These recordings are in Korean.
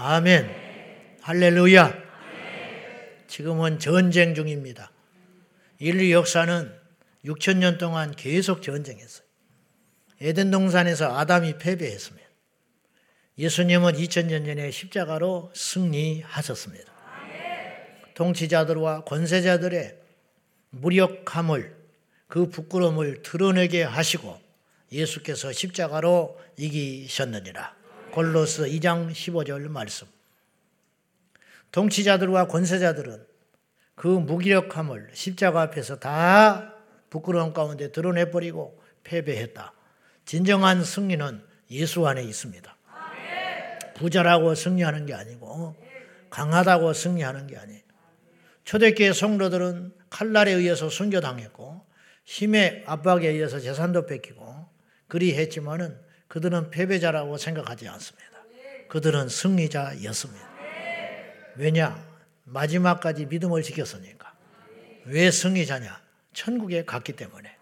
아멘. 할렐루야. 지금은 전쟁 중입니다. 인류 역사는 6천 년 동안 계속 전쟁했어요. 에덴 동산에서 아담이 패배했으면 예수님은 2000년 전에 십자가로 승리하셨습니다. 통치자들과 권세자들의 무력함을 그 부끄러움을 드러내게 하시고 예수께서 십자가로 이기셨느니라. 골로스 2장 15절 말씀. 통치자들과 권세자들은 그 무기력함을 십자가 앞에서 다 부끄러움 가운데 드러내버리고 패배했다. 진정한 승리는 예수 안에 있습니다. 부자라고 승리하는 게 아니고 강하다고 승리하는 게 아니에요. 초대교회 성도들은 칼날에 의해서 순교당했고 힘의 압박에 의해서 재산도 뺏기고 그리 했지만은 그들은 패배자라고 생각하지 않습니다. 그들은 승리자였습니다. 왜냐? 마지막까지 믿음을 지켰으니까. 왜 승리자냐? 천국에 갔기 때문에.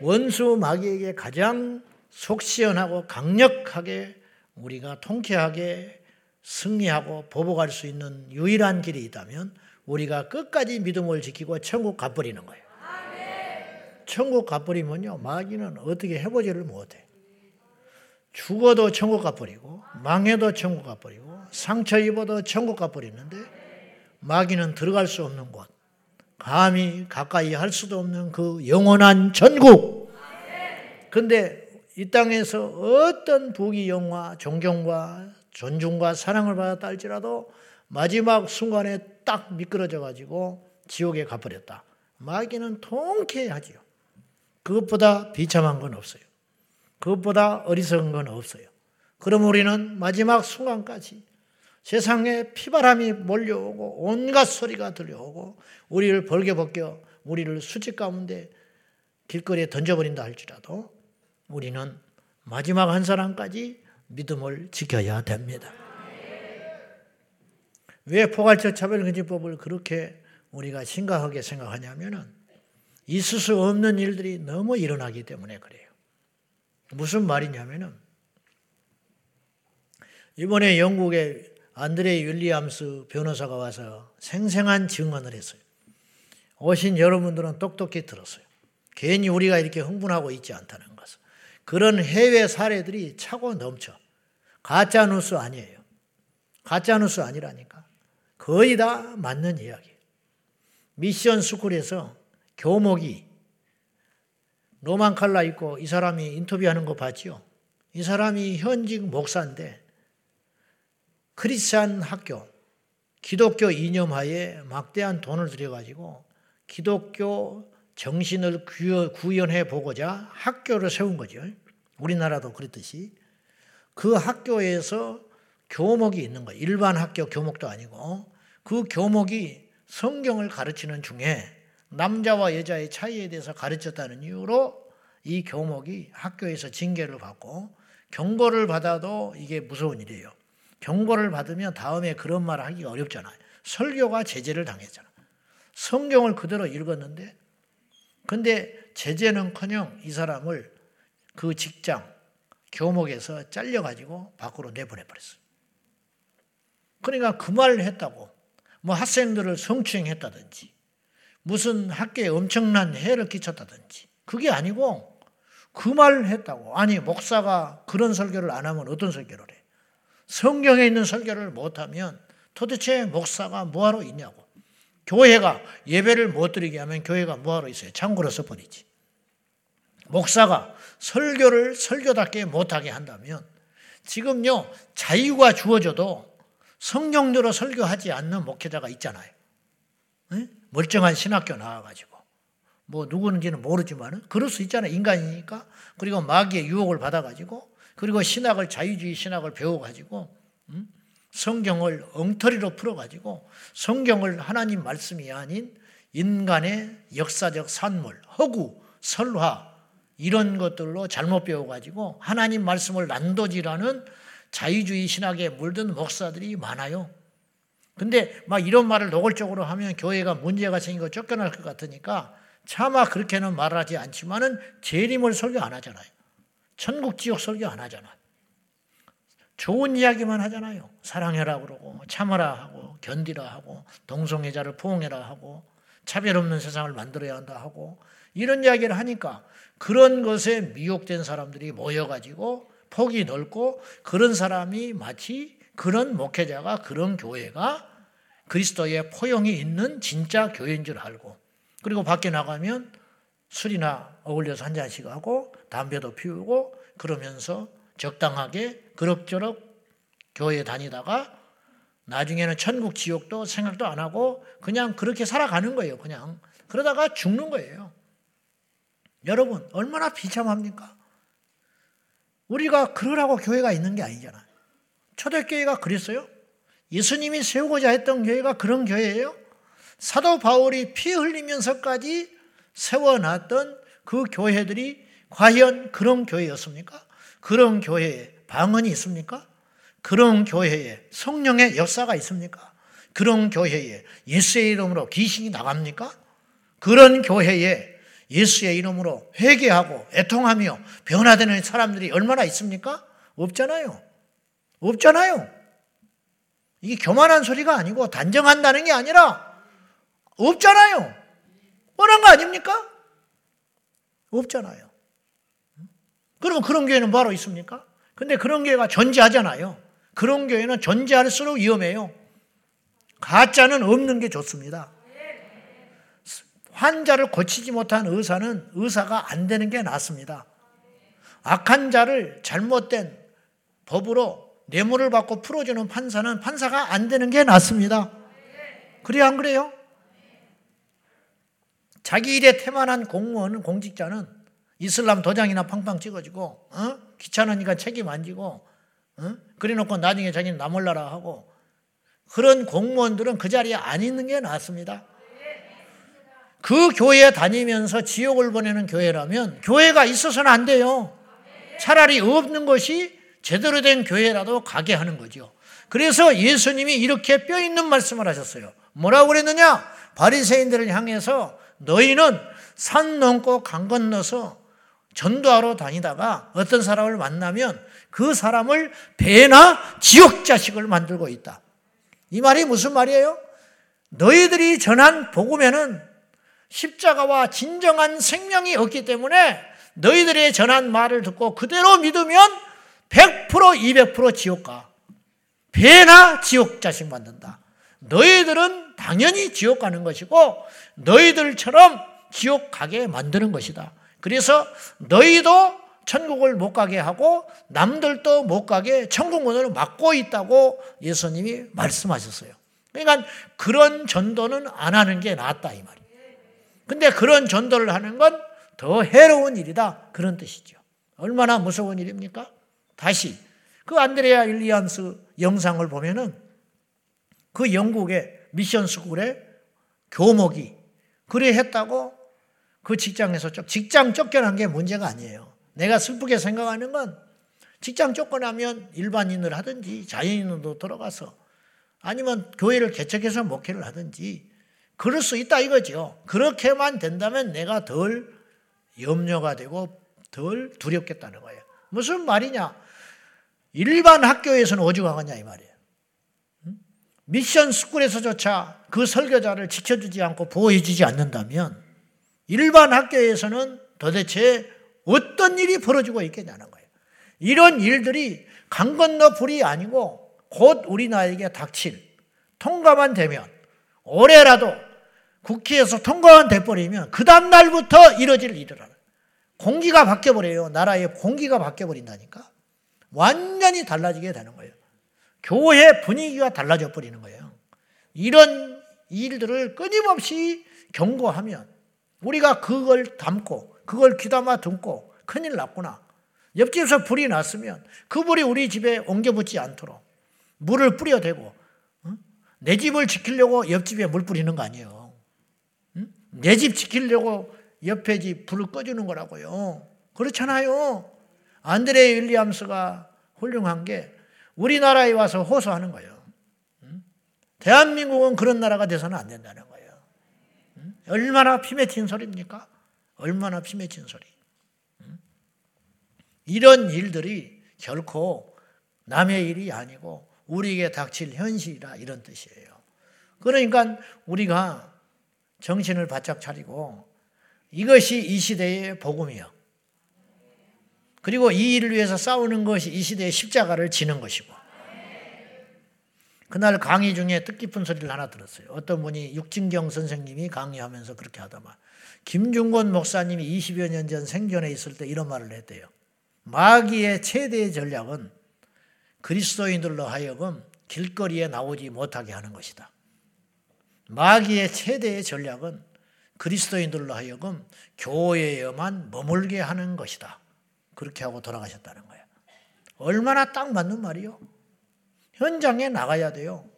원수 마귀에게 가장 속 시원하고 강력하게 우리가 통쾌하게 승리하고 보복할 수 있는 유일한 길이 있다면 우리가 끝까지 믿음을 지키고 천국 가버리는 거예요. 천국 가버리면요, 마귀는 어떻게 해보지를 못해. 죽어도 천국 가버리고, 망해도 천국 가버리고, 상처 입어도 천국 가버리는데, 마귀는 들어갈 수 없는 곳, 감히 가까이 할 수도 없는 그 영원한 천국. 근데 이 땅에서 어떤 부귀 영화, 존경과 존중과 사랑을 받았다 할지라도 마지막 순간에 딱 미끄러져 가지고 지옥에 가버렸다. 마귀는 통쾌하지요. 그것보다 비참한 건 없어요. 그것보다 어리석은 건 없어요. 그럼 우리는 마지막 순간까지 세상에 피바람이 몰려오고 온갖 소리가 들려오고 우리를 벌게 벗겨 우리를 수직 가운데 길거리에 던져버린다 할지라도 우리는 마지막 한 사람까지 믿음을 지켜야 됩니다. 왜 포괄적 차별금지법을 그렇게 우리가 심각하게 생각하냐면은 있을 수 없는 일들이 너무 일어나기 때문에 그래요. 무슨 말이냐면은 이번에 영국의 안드레 윌리암스 변호사가 와서 생생한 증언을 했어요. 오신 여러분들은 똑똑히 들었어요. 괜히 우리가 이렇게 흥분하고 있지 않다는 것을. 그런 해외 사례들이 차고 넘쳐. 가짜 뉴스 아니에요. 가짜 뉴스 아니라니까. 거의 다 맞는 이야기. 미션 스쿨에서 교목이 로만 칼라 입고 이 사람이 인터뷰하는 거 봤죠? 이 사람이 현직 목사인데 크리스찬 학교, 기독교 이념하에 막대한 돈을 들여가지고 기독교 정신을 구현해 보고자 학교를 세운 거죠. 우리나라도 그랬듯이. 그 학교에서 교목이 있는 거예요. 일반 학교 교목도 아니고 그 교목이 성경을 가르치는 중에 남자와 여자의 차이에 대해서 가르쳤다는 이유로 이 교목이 학교에서 징계를 받고 경고를 받아도 이게 무서운 일이에요. 경고를 받으면 다음에 그런 말을 하기 어렵잖아요. 설교가 제재를 당했잖아. 성경을 그대로 읽었는데, 근데 제재는커녕 이 사람을 그 직장, 교목에서 잘려가지고 밖으로 내보내버렸어요. 그러니까 그 말을 했다고, 뭐 학생들을 성추행했다든지, 무슨 학교에 엄청난 해를 끼쳤다든지, 그게 아니고 그 말을 했다고. 아니, 목사가 그런 설교를 안 하면 어떤 설교를 해? 성경에 있는 설교를 못하면 도대체 목사가 뭐하러 있냐고. 교회가 예배를 못 드리게 하면 교회가 뭐하러 있어요? 창고로 써버리지. 목사가 설교를 설교답게 못하게 한다면 지금요, 자유가 주어져도 성경대로 설교하지 않는 목회자가 있잖아요. 네? 멀쩡한 신학교 나와가지고. 뭐 누구는지는 모르지만 그럴 수 있잖아요. 인간이니까. 그리고 마귀의 유혹을 받아가지고 그리고 신학을 자유주의 신학을 배워가지고 음? 성경을 엉터리로 풀어가지고 성경을 하나님 말씀이 아닌 인간의 역사적 산물, 허구, 설화 이런 것들로 잘못 배워가지고 하나님 말씀을 난도질하는 자유주의 신학에 물든 목사들이 많아요. 근데 막 이런 말을 노골적으로 하면 교회가 문제가 생기고 쫓겨날 것 같으니까 차마 그렇게는 말하지 않지만은 재림을 설교 안 하잖아요. 천국 지옥 설교 안 하잖아. 좋은 이야기만 하잖아요. 사랑해라 그러고 참아라 하고 견디라 하고 동성애자를 포옹해라 하고 차별 없는 세상을 만들어야 한다 하고 이런 이야기를 하니까 그런 것에 미혹된 사람들이 모여가지고 폭이 넓고 그런 사람이 마치 그런 목회자가 그런 교회가 그리스도의 포용이 있는 진짜 교회인 줄 알고 그리고 밖에 나가면 술이나 어울려서 한 잔씩 하고 담배도 피우고 그러면서 적당하게 그럭저럭 교회 다니다가 나중에는 천국 지옥도 생각도 안 하고 그냥 그렇게 살아가는 거예요. 그냥 그러다가 죽는 거예요. 여러분 얼마나 비참합니까? 우리가 그러라고 교회가 있는 게 아니잖아요. 초대교회가 그랬어요? 예수님이 세우고자 했던 교회가 그런 교회예요? 사도 바울이 피 흘리면서까지 세워놨던 그 교회들이 과연 그런 교회였습니까? 그런 교회에 방언이 있습니까? 그런 교회에 성령의 역사가 있습니까? 그런 교회에 예수의 이름으로 귀신이 나갑니까? 그런 교회에 예수의 이름으로 회개하고 애통하며 변화되는 사람들이 얼마나 있습니까? 없잖아요. 없잖아요. 이게 교만한 소리가 아니고 단정한다는 게 아니라 없잖아요. 뻔한 거 아닙니까? 없잖아요. 그러면 그런 교회는 바로 있습니까? 근데 그런 교회가 존재하잖아요. 그런 교회는 존재할수록 위험해요. 가짜는 없는 게 좋습니다. 환자를 고치지 못한 의사는 의사가 안 되는 게 낫습니다. 악한 자를 잘못된 법으로 뇌물을 받고 풀어주는 판사는 판사가 안 되는 게 낫습니다. 그래 안 그래요? 자기 일에 태만한 공무원, 공직자는 이슬람 도장이나 팡팡 찍어주고, 어? 귀찮으니까 책임 안 지고, 어? 그래 놓고 나중에 자기는 나 몰라라 하고, 그런 공무원들은 그 자리에 안 있는 게 낫습니다. 그 교회 다니면서 지옥을 보내는 교회라면 교회가 있어서는 안 돼요. 차라리 없는 것이 제대로 된 교회라도 가게 하는 거죠. 그래서 예수님이 이렇게 뼈 있는 말씀을 하셨어요. 뭐라고 그랬느냐? 바리새인들을 향해서 너희는 산 넘고 강 건너서 전도하러 다니다가 어떤 사람을 만나면 그 사람을 배나 지옥 자식을 만들고 있다. 이 말이 무슨 말이에요? 너희들이 전한 복음에는 십자가와 진정한 생명이 없기 때문에 너희들의 전한 말을 듣고 그대로 믿으면 100% 200% 지옥 가. 배나 지옥 자식 만든다. 너희들은 당연히 지옥 가는 것이고 너희들처럼 지옥 가게 만드는 것이다. 그래서 너희도 천국을 못 가게 하고 남들도 못 가게 천국 문을 막고 있다고 예수님이 말씀하셨어요. 그러니까 그런 전도는 안 하는 게 낫다 이 말이에요. 근데 그런 전도를 하는 건 더 해로운 일이다 그런 뜻이죠. 얼마나 무서운 일입니까? 다시 그 안드레아 일리안스 영상을 보면은 그 영국의 미션 스쿨에 교목이 그래 했다고 그 직장에서 쫓, 직장 쫓겨난 게 문제가 아니에요. 내가 슬프게 생각하는 건 직장 쫓겨나면 일반인을 하든지 자연인으로 들어가서 아니면 교회를 개척해서 목회를 하든지 그럴 수 있다 이거죠. 그렇게만 된다면 내가 덜 염려가 되고 덜 두렵겠다는 거예요. 무슨 말이냐? 일반 학교에서는 오죽하겠냐 이 말이에요. 미션 스쿨에서조차 그 설교자를 지켜주지 않고 보호해주지 않는다면 일반 학교에서는 도대체 어떤 일이 벌어지고 있겠냐는 거예요. 이런 일들이 강 건너 불이 아니고 곧 우리 나에게 닥칠 통과만 되면 올해라도 국회에서 통과만 돼버리면 그 다음날부터 이뤄질 일이라 공기가 바뀌어버려요. 나라의 공기가 바뀌어버린다니까. 완전히 달라지게 되는 거예요. 교회 분위기가 달라져 버리는 거예요. 이런 일들을 끊임없이 경고하면 우리가 그걸 담고 그걸 귀담아 듣고 큰일 났구나. 옆집에서 불이 났으면 그 불이 우리 집에 옮겨 붙지 않도록 물을 뿌려대고 내 집을 지키려고 옆집에 물 뿌리는 거 아니에요. 내집 지키려고 옆에 집 불을 꺼주는 거라고요. 그렇잖아요. 안드레 윌리엄스가 훌륭한 게 우리나라에 와서 호소하는 거예요. 대한민국은 그런 나라가 돼서는 안 된다는 거예요. 얼마나 피 맺힌 소리입니까? 얼마나 피 맺힌 소리. 이런 일들이 결코 남의 일이 아니고 우리에게 닥칠 현실이라 이런 뜻이에요. 그러니까 우리가 정신을 바짝 차리고 이것이 이 시대의 복음이요. 그리고 이 일을 위해서 싸우는 것이 이 시대의 십자가를 지는 것이고. 그날 강의 중에 뜻깊은 소리를 하나 들었어요. 어떤 분이 육진경 선생님이 강의하면서 그렇게 하더만. 김중곤 목사님이 20여 년 전 생전에 있을 때 이런 말을 했대요. 마귀의 최대의 전략은 그리스도인들로 하여금 길거리에 나오지 못하게 하는 것이다. 마귀의 최대의 전략은 그리스도인들로 하여금 교회에만 머물게 하는 것이다. 그렇게 하고 돌아가셨다는 거예요. 얼마나 딱 맞는 말이요? 현장에 나가야 돼요.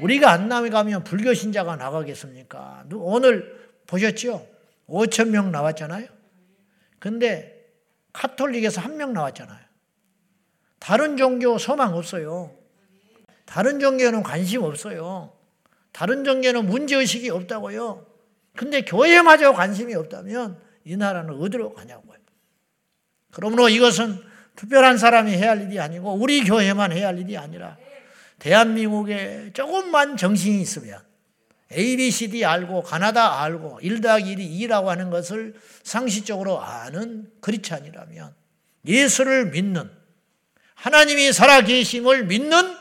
우리가 안 나가면 불교 신자가 나가겠습니까? 오늘 보셨죠? 5천 명 나왔잖아요. 근데 카톨릭에서 한 명 나왔잖아요. 다른 종교 소망 없어요. 다른 종교는 관심 없어요. 다른 종교는 문제의식이 없다고요. 근데 교회마저 관심이 없다면 이 나라는 어디로 가냐고요. 그러므로 이것은 특별한 사람이 해야 할 일이 아니고 우리 교회만 해야 할 일이 아니라 대한민국에 조금만 정신이 있으면 A, B, C, D 알고 가나다 알고 1 더하기 1이 2라고 하는 것을 상식적으로 아는 크리스찬이라면 예수를 믿는 하나님이 살아계심을 믿는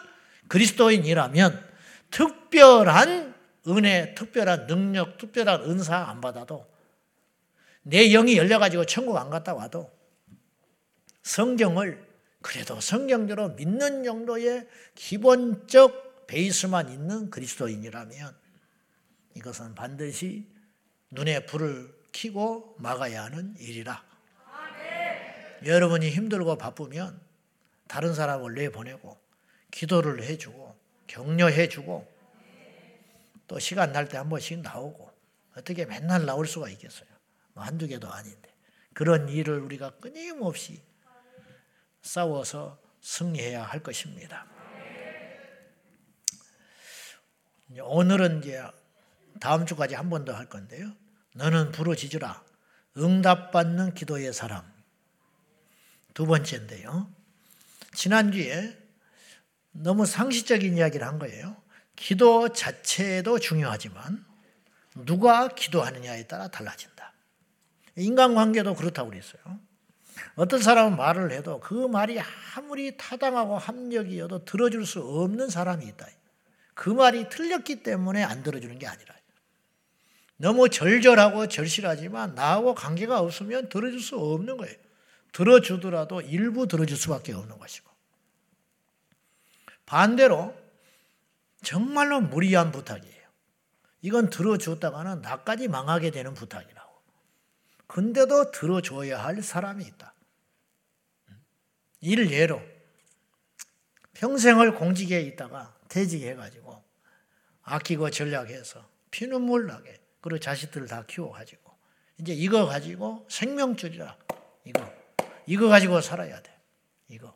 그리스도인이라면 특별한 은혜, 특별한 능력, 특별한 은사 안 받아도 내 영이 열려가지고 천국 안 갔다 와도 성경을 그래도 성경대로 믿는 정도의 기본적 베이스만 있는 그리스도인이라면 이것은 반드시 눈에 불을 켜고 막아야 하는 일이라. 여러분이 힘들고 바쁘면 다른 사람을 내보내고 기도를 해주고 격려해주고 또 시간 날 때 한 번씩 나오고 어떻게 맨날 나올 수가 있겠어요. 뭐 한두 개도 아닌데 그런 일을 우리가 끊임없이 싸워서 승리해야 할 것입니다. 오늘은 이제 다음 주까지 한 번 더 할 건데요. 너는 부르짖으라. 응답받는 기도의 사람. 두 번째인데요. 지난주에 너무 상식적인 이야기를 한 거예요. 기도 자체도 중요하지만 누가 기도하느냐에 따라 달라진다. 인간관계도 그렇다고 그랬어요. 어떤 사람은 말을 해도 그 말이 아무리 타당하고 합력이어도 들어줄 수 없는 사람이 있다. 그 말이 틀렸기 때문에 안 들어주는 게 아니라 너무 절절하고 절실하지만 나하고 관계가 없으면 들어줄 수 없는 거예요. 들어주더라도 일부 들어줄 수밖에 없는 것이고 반대로 정말로 무리한 부탁이에요. 이건 들어줬다가는 나까지 망하게 되는 부탁이라고. 근데도 들어줘야 할 사람이 있다. 일예로 평생을 공직에 있다가 퇴직해가지고 아끼고 전략해서 피눈물 나게 그리고 자식들을 다 키워가지고 이제 이거 가지고 생명줄이라 이거 이거 가지고 살아야 돼 이거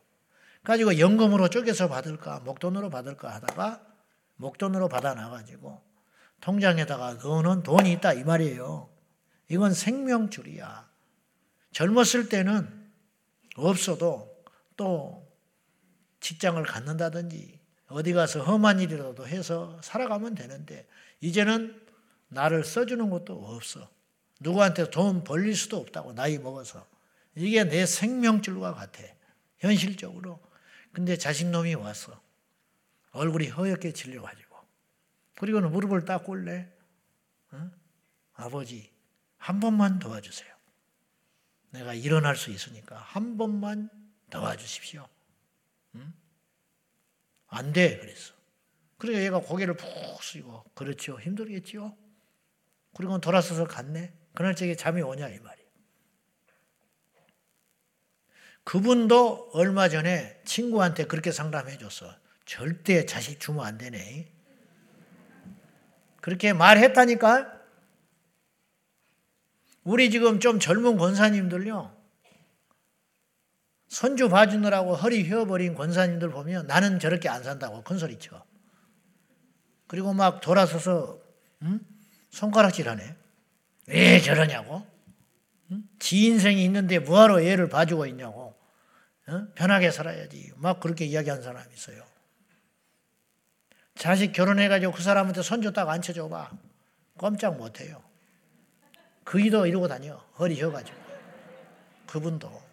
가지고 연금으로 쪼개서 받을까 목돈으로 받을까 하다가 목돈으로 받아 놔가지고 통장에다가 넣어놓은 돈이 있다 이 말이에요. 이건 생명줄이야. 젊었을 때는 없어도 또 직장을 갖는다든지 어디 가서 험한 일이라도 해서 살아가면 되는데 이제는 나를 써주는 것도 없어. 누구한테 돈 벌릴 수도 없다고 나이 먹어서. 이게 내 생명줄과 같아. 현실적으로. 근데 자식놈이 왔어. 얼굴이 허옇게 질려가지고. 그리고는 무릎을 딱 꿇래. 어? 아버지, 한 번만 도와주세요. 내가 일어날 수 있으니까 한 번만 도와주십시오. 응? 안 돼, 그랬어. 그러니까 얘가 고개를 푹 숙이고, 그렇죠. 힘들겠지요. 그리고 돌아서서 갔네. 그날 저게 잠이 오냐, 이 말이에요. 그분도 얼마 전에 친구한테 그렇게 상담해 줬어. 절대 자식 주면 안 되네. 그렇게 말했다니까? 우리 지금 좀 젊은 권사님들요. 손주 봐주느라고 허리 휘어버린 권사님들 보면 나는 저렇게 안 산다고 큰소리 쳐. 그리고 막 돌아서서 응? 손가락질 하네. 왜 저러냐고? 응? 지 인생이 있는데 뭐하러 애를 봐주고 있냐고. 어? 편하게 살아야지. 막 그렇게 이야기한 사람이 있어요. 자식 결혼해가지고 그 사람한테 손주 딱 앉혀줘 봐. 꼼짝 못해요. 그이도 이러고 다녀. 허리 혀가지고. 그분도.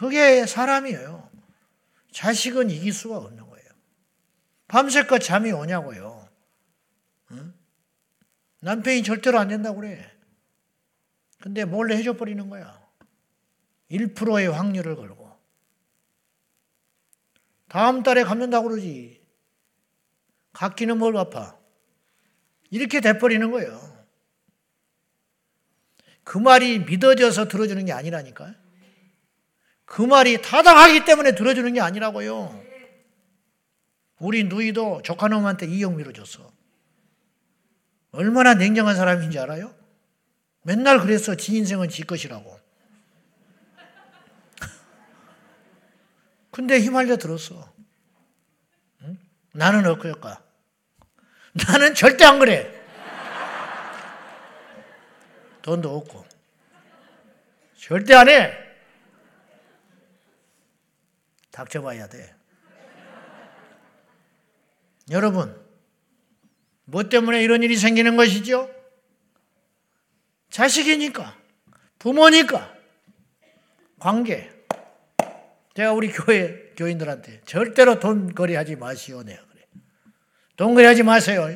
음? 그게 사람이에요. 자식은 이길 수가 없는 거예요. 밤새껏 잠이 오냐고요. 응? 남편이 절대로 안 된다고 그래. 근데 몰래 해줘 버리는 거야. 1%의 확률을 걸고. 다음 달에 갚는다고 그러지. 갚기는 뭘 갚아? 이렇게 돼버리는 거예요. 그 말이 믿어져서 들어주는 게 아니라니까. 그 말이 타당하기 때문에 들어주는 게 아니라고요. 우리 누이도 조카놈한테 2억 밀어줬어. 얼마나 냉정한 사람인지 알아요? 맨날 그랬어. 지 인생은 지 것이라고. 근데 휘말려 들었어. 응? 나는 어떨까? 나는 절대 안 그래. 돈도 없고. 절대 안 해. 닥쳐봐야 돼. 여러분, 뭐 때문에 이런 일이 생기는 것이죠? 자식이니까, 부모니까, 관계. 제가 우리 교회 교인들한테 절대로 돈 거래하지 마시오. 내가 그래. 돈 거래하지 마세요.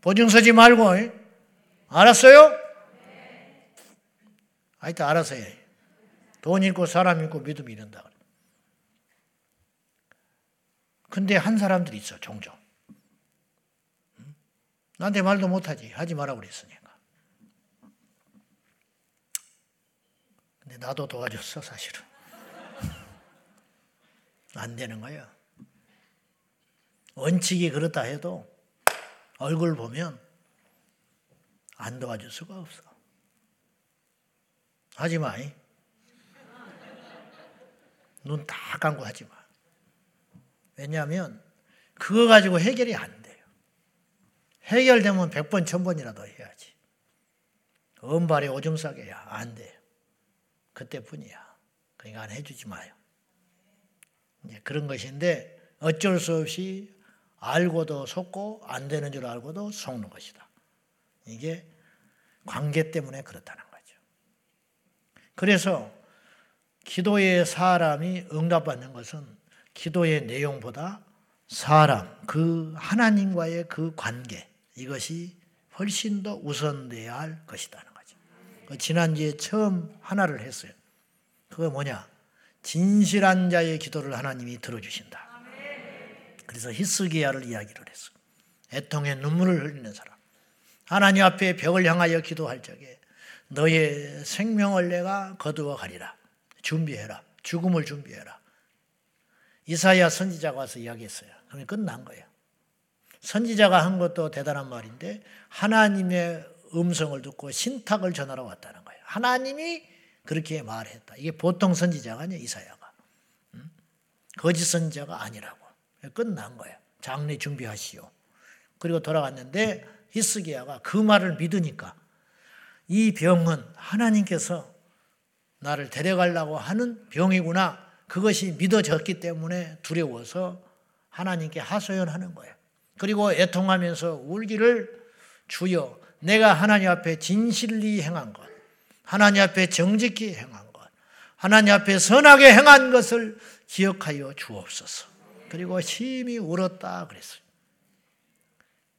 보증 서지 말고. 알았어요? 하여튼 알아서 해. 돈 있고 사람 있고 믿음 이른다. 근데 한 사람들이 있어, 종종. 나한테 말도 못하지. 하지 마라 그랬으니까. 근데 나도 도와줬어, 사실은. 안 되는 거야. 원칙이 그렇다 해도 얼굴 보면 안 도와줄 수가 없어. 하지 마. 눈 다 감고 하지 마. 왜냐하면 그거 가지고 해결이 안 돼요. 해결되면 100번, 1000번이라도 해야지. 엄발에 오줌 싸게야. 안 돼요. 그때뿐이야. 그러니까 안 해주지 마요. 그런 것인데 어쩔 수 없이 알고도 속고 안 되는 줄 알고도 속는 것이다. 이게 관계 때문에 그렇다는 거죠. 그래서 기도의 사람이 응답받는 것은 기도의 내용보다 사람, 그 하나님과의 그 관계, 이것이 훨씬 더 우선돼야 할 것이라는 거죠. 그 지난주에 처음 하나를 했어요. 그거 뭐냐? 진실한 자의 기도를 하나님이 들어주신다. 그래서 히스기야를 이야기를 했어. 애통의 눈물을 흘리는 사람. 하나님 앞에 벽을 향하여 기도할 적에 너의 생명을 내가 거두어 가리라. 준비해라. 죽음을 준비해라. 이사야 선지자가 와서 이야기했어요. 그러면 끝난 거예요. 선지자가 한 것도 대단한 말인데 하나님의 음성을 듣고 신탁을 전하러 왔다는 거예요. 하나님이 그렇게 말했다. 이게 보통 선지자가 아니야, 이사야가. 응? 거짓 선지자가 아니라고. 끝난 거예요. 장례 준비하시오. 그리고 돌아갔는데 히스기야가 그 말을 믿으니까 이 병은 하나님께서 나를 데려가려고 하는 병이구나. 그것이 믿어졌기 때문에 두려워서 하나님께 하소연하는 거예요. 그리고 애통하면서 울기를 주여 내가 하나님 앞에 진실리 행한 것, 하나님 앞에 정직히 행한 것, 하나님 앞에 선하게 행한 것을 기억하여 주옵소서. 그리고 심히 울었다 그랬어요.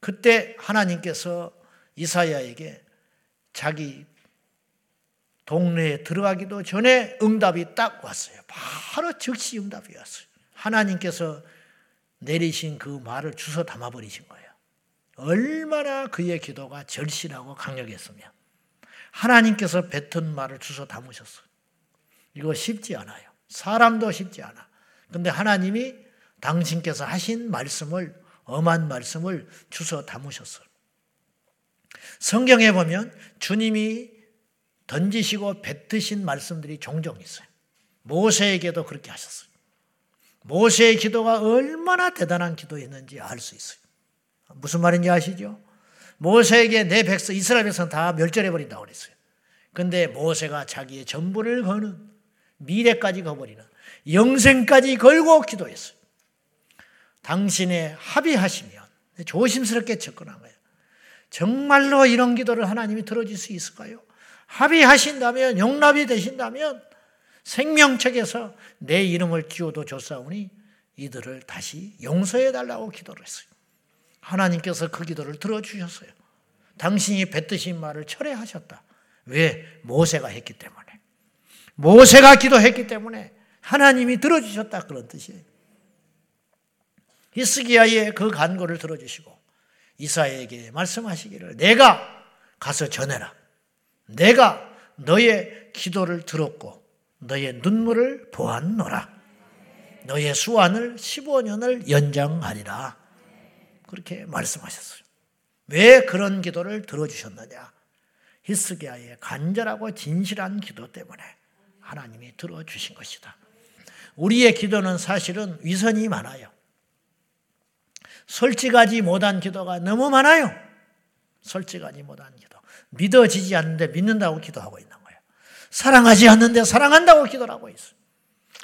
그때 하나님께서 이사야에게 자기 동네에 들어가기도 전에 응답이 딱 왔어요. 바로 즉시 응답이 왔어요. 하나님께서 내리신 그 말을 주워 담아버리신 거예요. 얼마나 그의 기도가 절실하고 강력했으면 하나님께서 뱉은 말을 주워 담으셨어요. 이거 쉽지 않아요. 사람도 쉽지 않아. 근데 하나님이 당신께서 하신 말씀을 엄한 말씀을 주워 담으셨어요. 성경에 보면 주님이 던지시고 뱉으신 말씀들이 종종 있어요. 모세에게도 그렇게 하셨어요. 모세의 기도가 얼마나 대단한 기도였는지 알 수 있어요. 무슨 말인지 아시죠? 모세에게 내 백성 이스라엘 백성 다 멸절해 버린다고 그랬어요. 근데 모세가 자기의 전부를 거는 미래까지 거버리는 영생까지 걸고 기도했어요. 당신의 합의하시면 조심스럽게 접근한 거예요. 정말로 이런 기도를 하나님이 들어줄 수 있을까요? 합의하신다면 용납이 되신다면 생명책에서 내 이름을 지워도 좋사오니 이들을 다시 용서해 달라고 기도를 했어요. 하나님께서 그 기도를 들어주셨어요. 당신이 뱉으신 말을 철회하셨다. 왜? 모세가 했기 때문에. 모세가 기도했기 때문에 하나님이 들어주셨다. 그런 뜻이에요. 히스기야의 그 간구를 들어주시고 이사에게 말씀하시기를 내가 가서 전해라. 내가 너의 기도를 들었고 너의 눈물을 보았노라. 너의 수완을 15년을 연장하리라. 그렇게 말씀하셨어요. 왜 그런 기도를 들어주셨느냐? 히스기야의 간절하고 진실한 기도 때문에 하나님이 들어주신 것이다. 우리의 기도는 사실은 위선이 많아요. 솔직하지 못한 기도가 너무 많아요. 솔직하지 못한 기도. 믿어지지 않는데 믿는다고 기도하고 있는 거예요. 사랑하지 않는데 사랑한다고 기도를 하고 있어요.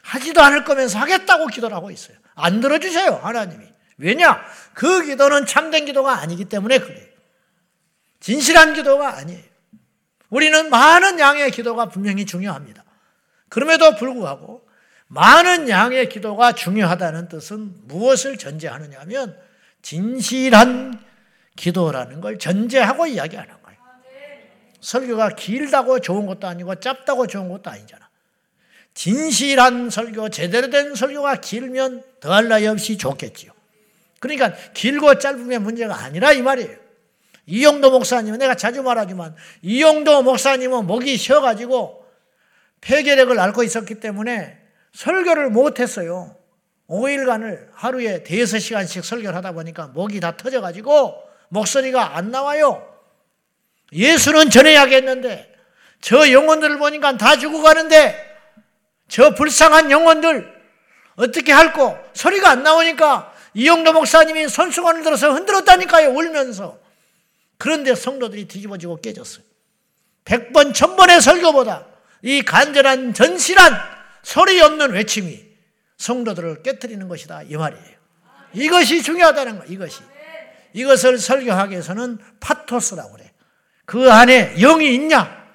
하지도 않을 거면서 하겠다고 기도를 하고 있어요. 안 들어주셔요, 하나님이. 왜냐? 그 기도는 참된 기도가 아니기 때문에 그래요. 진실한 기도가 아니에요. 우리는 많은 양의 기도가 분명히 중요합니다. 그럼에도 불구하고 많은 양의 기도가 중요하다는 뜻은 무엇을 전제하느냐 하면 진실한 기도라는 걸 전제하고 이야기하는. 설교가 길다고 좋은 것도 아니고 짧다고 좋은 것도 아니잖아. 진실한 설교, 제대로 된 설교가 길면 더할 나위 없이 좋겠지요. 그러니까 길고 짧으면 문제가 아니라 이 말이에요. 이용도 목사님은 내가 자주 말하지만 이용도 목사님은 목이 쉬어가지고 폐결핵을 앓고 있었기 때문에 설교를 못했어요. 5일간을 하루에 대여섯 시간씩 설교를 하다 보니까 목이 다 터져가지고 목소리가 안 나와요. 예수는 전해야겠는데 저 영혼들을 보니까 다 죽어가는데 저 불쌍한 영혼들 어떻게 할꼬 소리가 안 나오니까 이영도 목사님이 손수건을 들어서 흔들었다니까요 울면서 그런데 성도들이 뒤집어지고 깨졌어요. 백번 천번의 설교보다 이 간절한 전실한 소리 없는 외침이 성도들을 깨뜨리는 것이다 이 말이에요. 이것이 중요하다는 거 이것이. 이것을 설교하기 위해서는 파토스라고 그래. 그 안에 영이 있냐?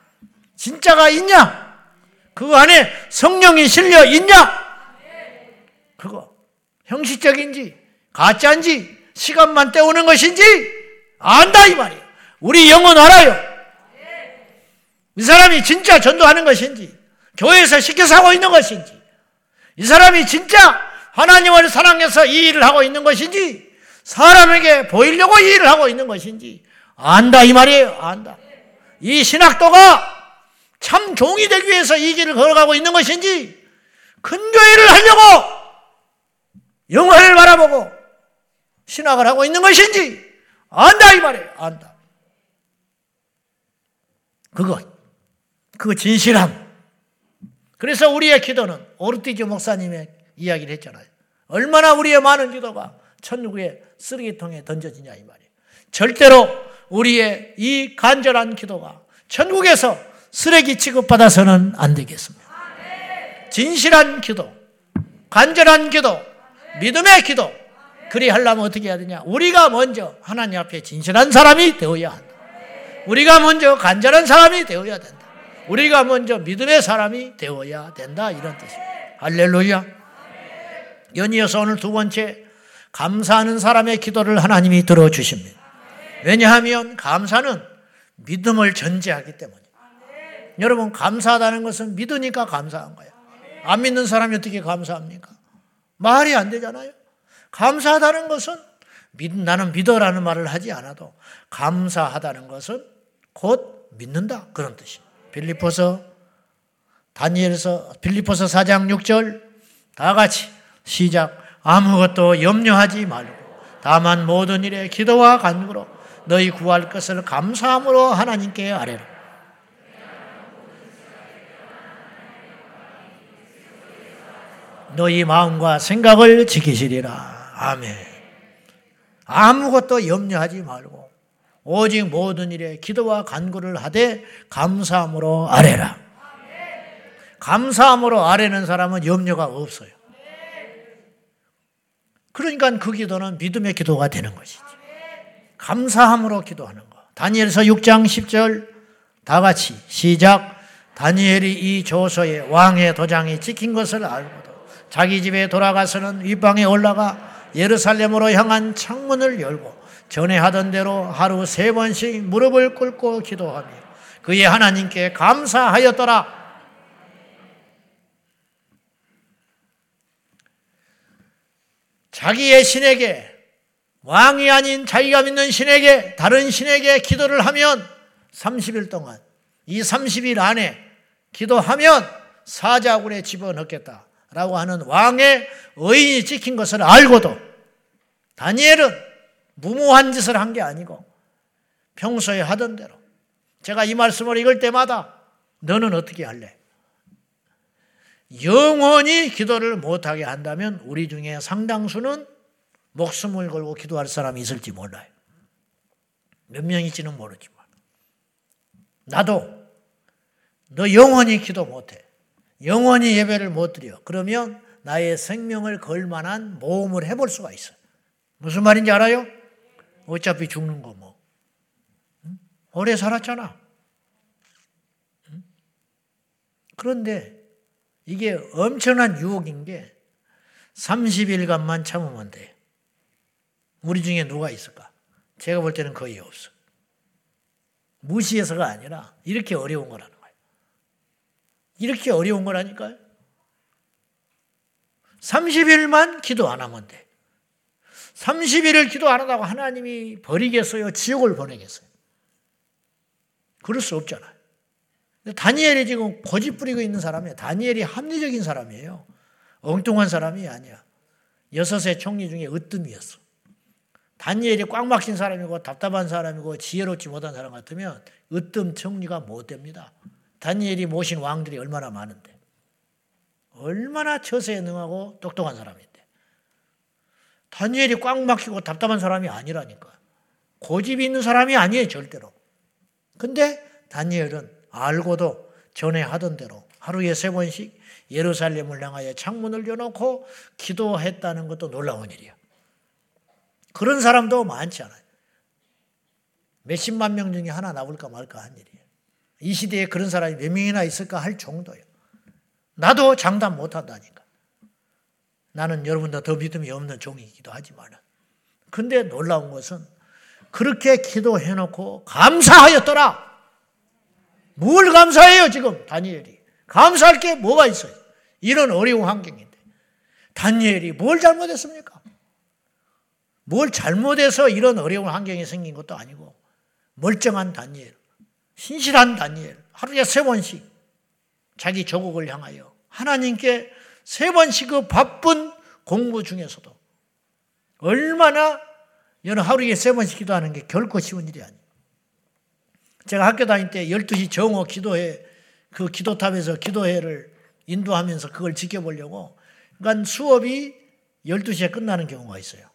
진짜가 있냐? 그 안에 성령이 실려 있냐? 그거 형식적인지 가짜인지 시간만 때우는 것인지 안다 이 말이에요. 우리 영은 알아요. 이 사람이 진짜 전도하는 것인지 교회에서 시켜서 하고 있는 것인지 이 사람이 진짜 하나님을 사랑해서 이 일을 하고 있는 것인지 사람에게 보이려고 이 일을 하고 있는 것인지 안다 이 말이에요. 안다. 이 신학도가 참 종이 되기 위해서 이 길을 걸어가고 있는 것인지 큰 교회를 하려고 영화를 바라보고 신학을 하고 있는 것인지 안다 이 말이에요. 안다. 그것. 그 진실함. 그래서 우리의 기도는 오르티즈 목사님의 이야기를 했잖아요. 얼마나 우리의 많은 기도가 천국의 쓰레기통에 던져지냐 이 말이에요. 절대로 우리의 이 간절한 기도가 천국에서 쓰레기 취급받아서는 안 되겠습니다. 진실한 기도, 간절한 기도, 믿음의 기도, 그리 하려면 어떻게 해야 되냐? 우리가 먼저 하나님 앞에 진실한 사람이 되어야 한다. 우리가 먼저 간절한 사람이 되어야 된다. 우리가 먼저 믿음의 사람이 되어야 된다. 이런 뜻입니다. 할렐루야. 연이어서 오늘 두 번째, 감사하는 사람의 기도를 하나님이 들어주십니다. 왜냐하면 감사는 믿음을 전제하기 때문에. 여러분, 감사하다는 것은 믿으니까 감사한 거야. 안 믿는 사람이 어떻게 감사합니까? 말이 안 되잖아요. 감사하다는 것은 나는 믿어라는 말을 하지 않아도 감사하다는 것은 곧 믿는다. 그런 뜻입니다. 빌리포서 다니엘서 빌리포서 4장 6절 다 같이 시작 아무것도 염려하지 말고 다만 모든 일에 기도와 간구로 너희 구할 것을 감사함으로 하나님께 아뢰라. 너희 마음과 생각을 지키시리라. 아멘. 아무것도 염려하지 말고 오직 모든 일에 기도와 간구를 하되 감사함으로 아뢰라. 감사함으로 아뢰는 사람은 염려가 없어요. 그러니까 그 기도는 믿음의 기도가 되는 것이지. 감사함으로 기도하는 거. 다니엘서 6장 10절 다 같이 시작. 다니엘이 이 조서에 왕의 도장이 찍힌 것을 알고도 자기 집에 돌아가서는 윗방에 올라가 예루살렘으로 향한 창문을 열고 전에 하던 대로 하루 세 번씩 무릎을 꿇고 기도하며 그의 하나님께 감사하였더라. 자기의 신에게 왕이 아닌 자기가 믿는 신에게 다른 신에게 기도를 하면 30일 동안 이 30일 안에 기도하면 사자굴에 집어넣겠다라고 하는 왕의 의인이 찍힌 것을 알고도 다니엘은 무모한 짓을 한 게 아니고 평소에 하던 대로 제가 이 말씀을 읽을 때마다 너는 어떻게 할래? 영원히 기도를 못하게 한다면 우리 중에 상당수는 목숨을 걸고 기도할 사람이 있을지 몰라요. 몇 명일지는 모르지만. 나도 너 영원히 기도 못해. 영원히 예배를 못 드려. 그러면 나의 생명을 걸 만한 모험을 해볼 수가 있어. 무슨 말인지 알아요? 어차피 죽는 거 뭐. 응? 오래 살았잖아. 응? 그런데 이게 엄청난 유혹인 게 30일간만 참으면 돼. 우리 중에 누가 있을까? 제가 볼 때는 거의 없어. 무시해서가 아니라 이렇게 어려운 거라는 거예요. 이렇게 어려운 거라니까요. 30일만 기도 안 하면 돼. 30일을 기도 안 한다고 하나님이 버리겠어요? 지옥을 보내겠어요? 그럴 수 없잖아요. 다니엘이 지금 고집 부리고 있는 사람이에요. 다니엘이 합리적인 사람이에요. 엉뚱한 사람이 아니야. 여섯의 총리 중에 으뜸이었어. 다니엘이 꽉 막힌 사람이고 답답한 사람이고 지혜롭지 못한 사람 같으면 으뜸 총리가 못 됩니다. 다니엘이 모신 왕들이 얼마나 많은데. 얼마나 처세에 능하고 똑똑한 사람인데. 다니엘이 꽉 막히고 답답한 사람이 아니라니까. 고집이 있는 사람이 아니에요, 절대로. 근데 다니엘은 알고도 전에 하던 대로 하루에 세 번씩 예루살렘을 향하여 창문을 여놓고 기도했다는 것도 놀라운 일이야. 그런 사람도 많지 않아요. 몇십만 명 중에 하나 나올까 말까 한 일이에요. 이 시대에 그런 사람이 몇 명이나 있을까 할 정도예요. 나도 장담 못 한다니까. 나는 여러분도 더 믿음이 없는 종이기도 하지만. 근데 놀라운 것은 그렇게 기도해놓고 감사하였더라. 뭘 감사해요, 지금, 다니엘이. 감사할 게 뭐가 있어요? 이런 어려운 환경인데. 다니엘이 뭘 잘못했습니까? 뭘 잘못해서 이런 어려운 환경이 생긴 것도 아니고, 멀쩡한 다니엘, 신실한 다니엘, 하루에 세 번씩 자기 조국을 향하여 하나님께 세 번씩 그 바쁜 공부 중에서도 얼마나 여러 하루에 세 번씩 기도하는 게 결코 쉬운 일이 아니에요. 제가 학교 다닐 때 12시 정오 기도회, 그 기도탑에서 기도회를 인도하면서 그걸 지켜보려고. 그러니까 수업이 12시에 끝나는 경우가 있어요.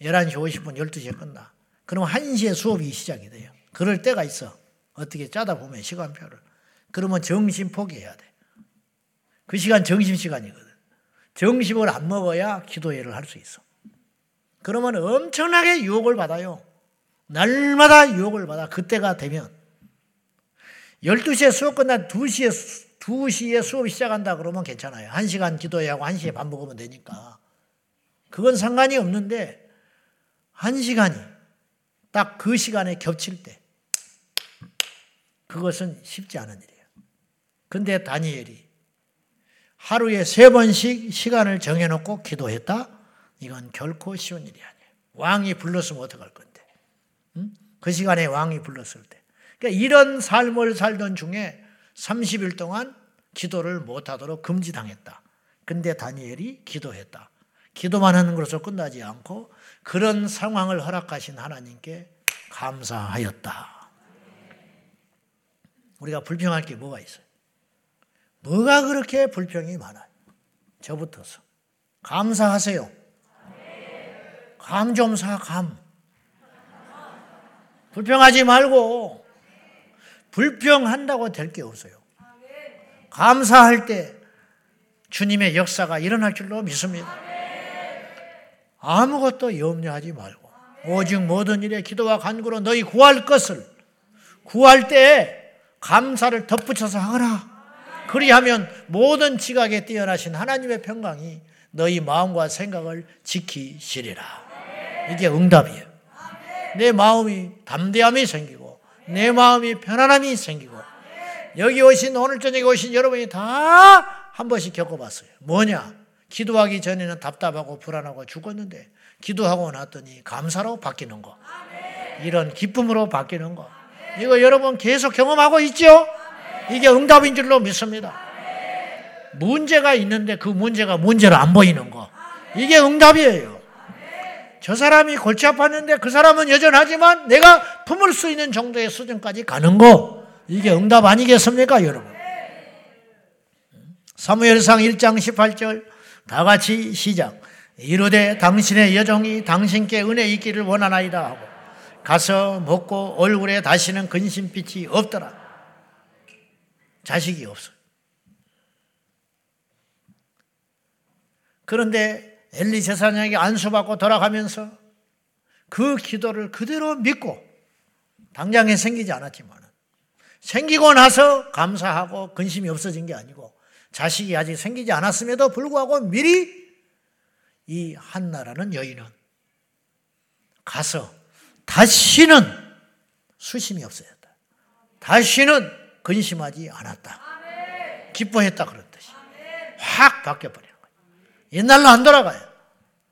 11시 50분, 12시에 끝나. 그럼 1시에 수업이 시작이 돼요. 그럴 때가 있어. 어떻게 짜다 보면 시간표를. 그러면 정신 포기해야 돼. 그 시간 정심 시간이거든. 정심을 안 먹어야 기도회를 할 수 있어. 그러면 엄청나게 유혹을 받아요. 날마다 유혹을 받아 그때가 되면 12시에 수업 끝나 2시에 2시에 수업이 시작한다 그러면 괜찮아요. 1시간 기도해야 하고 1시에 밥 먹으면 되니까. 그건 상관이 없는데 1시간이 딱 그 시간에 겹칠 때 그것은 쉽지 않은 일이에요. 근데 다니엘이 하루에 세 번씩 시간을 정해놓고 기도했다? 이건 결코 쉬운 일이 아니에요. 왕이 불렀으면 어떡할 건데. 그 시간에 왕이 불렀을 때. 그러니까 이런 삶을 살던 중에 30일 동안 기도를 못하도록 금지당했다. 근데 다니엘이 기도했다. 기도만 하는 것으로 끝나지 않고 그런 상황을 허락하신 하나님께 감사하였다. 우리가 불평할 게 뭐가 있어요? 뭐가 그렇게 불평이 많아요? 저부터서. 감사하세요. 감 좀 사, 감. 불평하지 말고 불평한다고 될 게 없어요. 감사할 때 주님의 역사가 일어날 줄로 믿습니다. 아무것도 염려하지 말고 오직 모든 일에 기도와 간구로 너희 구할 것을 구할 때 감사를 덧붙여서 하거라. 그리하면 모든 지각에 뛰어나신 하나님의 평강이 너희 마음과 생각을 지키시리라. 이게 응답이에요. 내 마음이 담대함이 생기고 내 마음이 편안함이 생기고 여기 오신 오늘 저녁에 오신 여러분이 다 한 번씩 겪어봤어요. 뭐냐? 기도하기 전에는 답답하고 불안하고 죽었는데 기도하고 났더니 감사로 바뀌는 거. 이런 기쁨으로 바뀌는 거. 이거 여러분 계속 경험하고 있죠? 이게 응답인 줄로 믿습니다. 문제가 있는데 그 문제가 문제로 안 보이는 거. 이게 응답이에요. 저 사람이 골치 아팠는데 그 사람은 여전하지만 내가 품을 수 있는 정도의 수준까지 가는 거. 이게 응답 아니겠습니까, 여러분? 사무엘상 1장 18절 다 같이 시작. 이르되 당신의 여종이 당신께 은혜 있기를 원하나이다 하고 가서 먹고 얼굴에 다시는 근심빛이 없더라. 자식이 없어. 그런데 엘리 제사장에게 안수받고 돌아가면서 그 기도를 그대로 믿고 당장에 생기지 않았지만 생기고 나서 감사하고 근심이 없어진 게 아니고 자식이 아직 생기지 않았음에도 불구하고 미리 이 한나라는 여인은 가서 다시는 수심이 없어졌다. 다시는 근심하지 않았다. 기뻐했다 그런 뜻이. 확 바뀌어 버리는 거예요. 옛날로 안 돌아가요.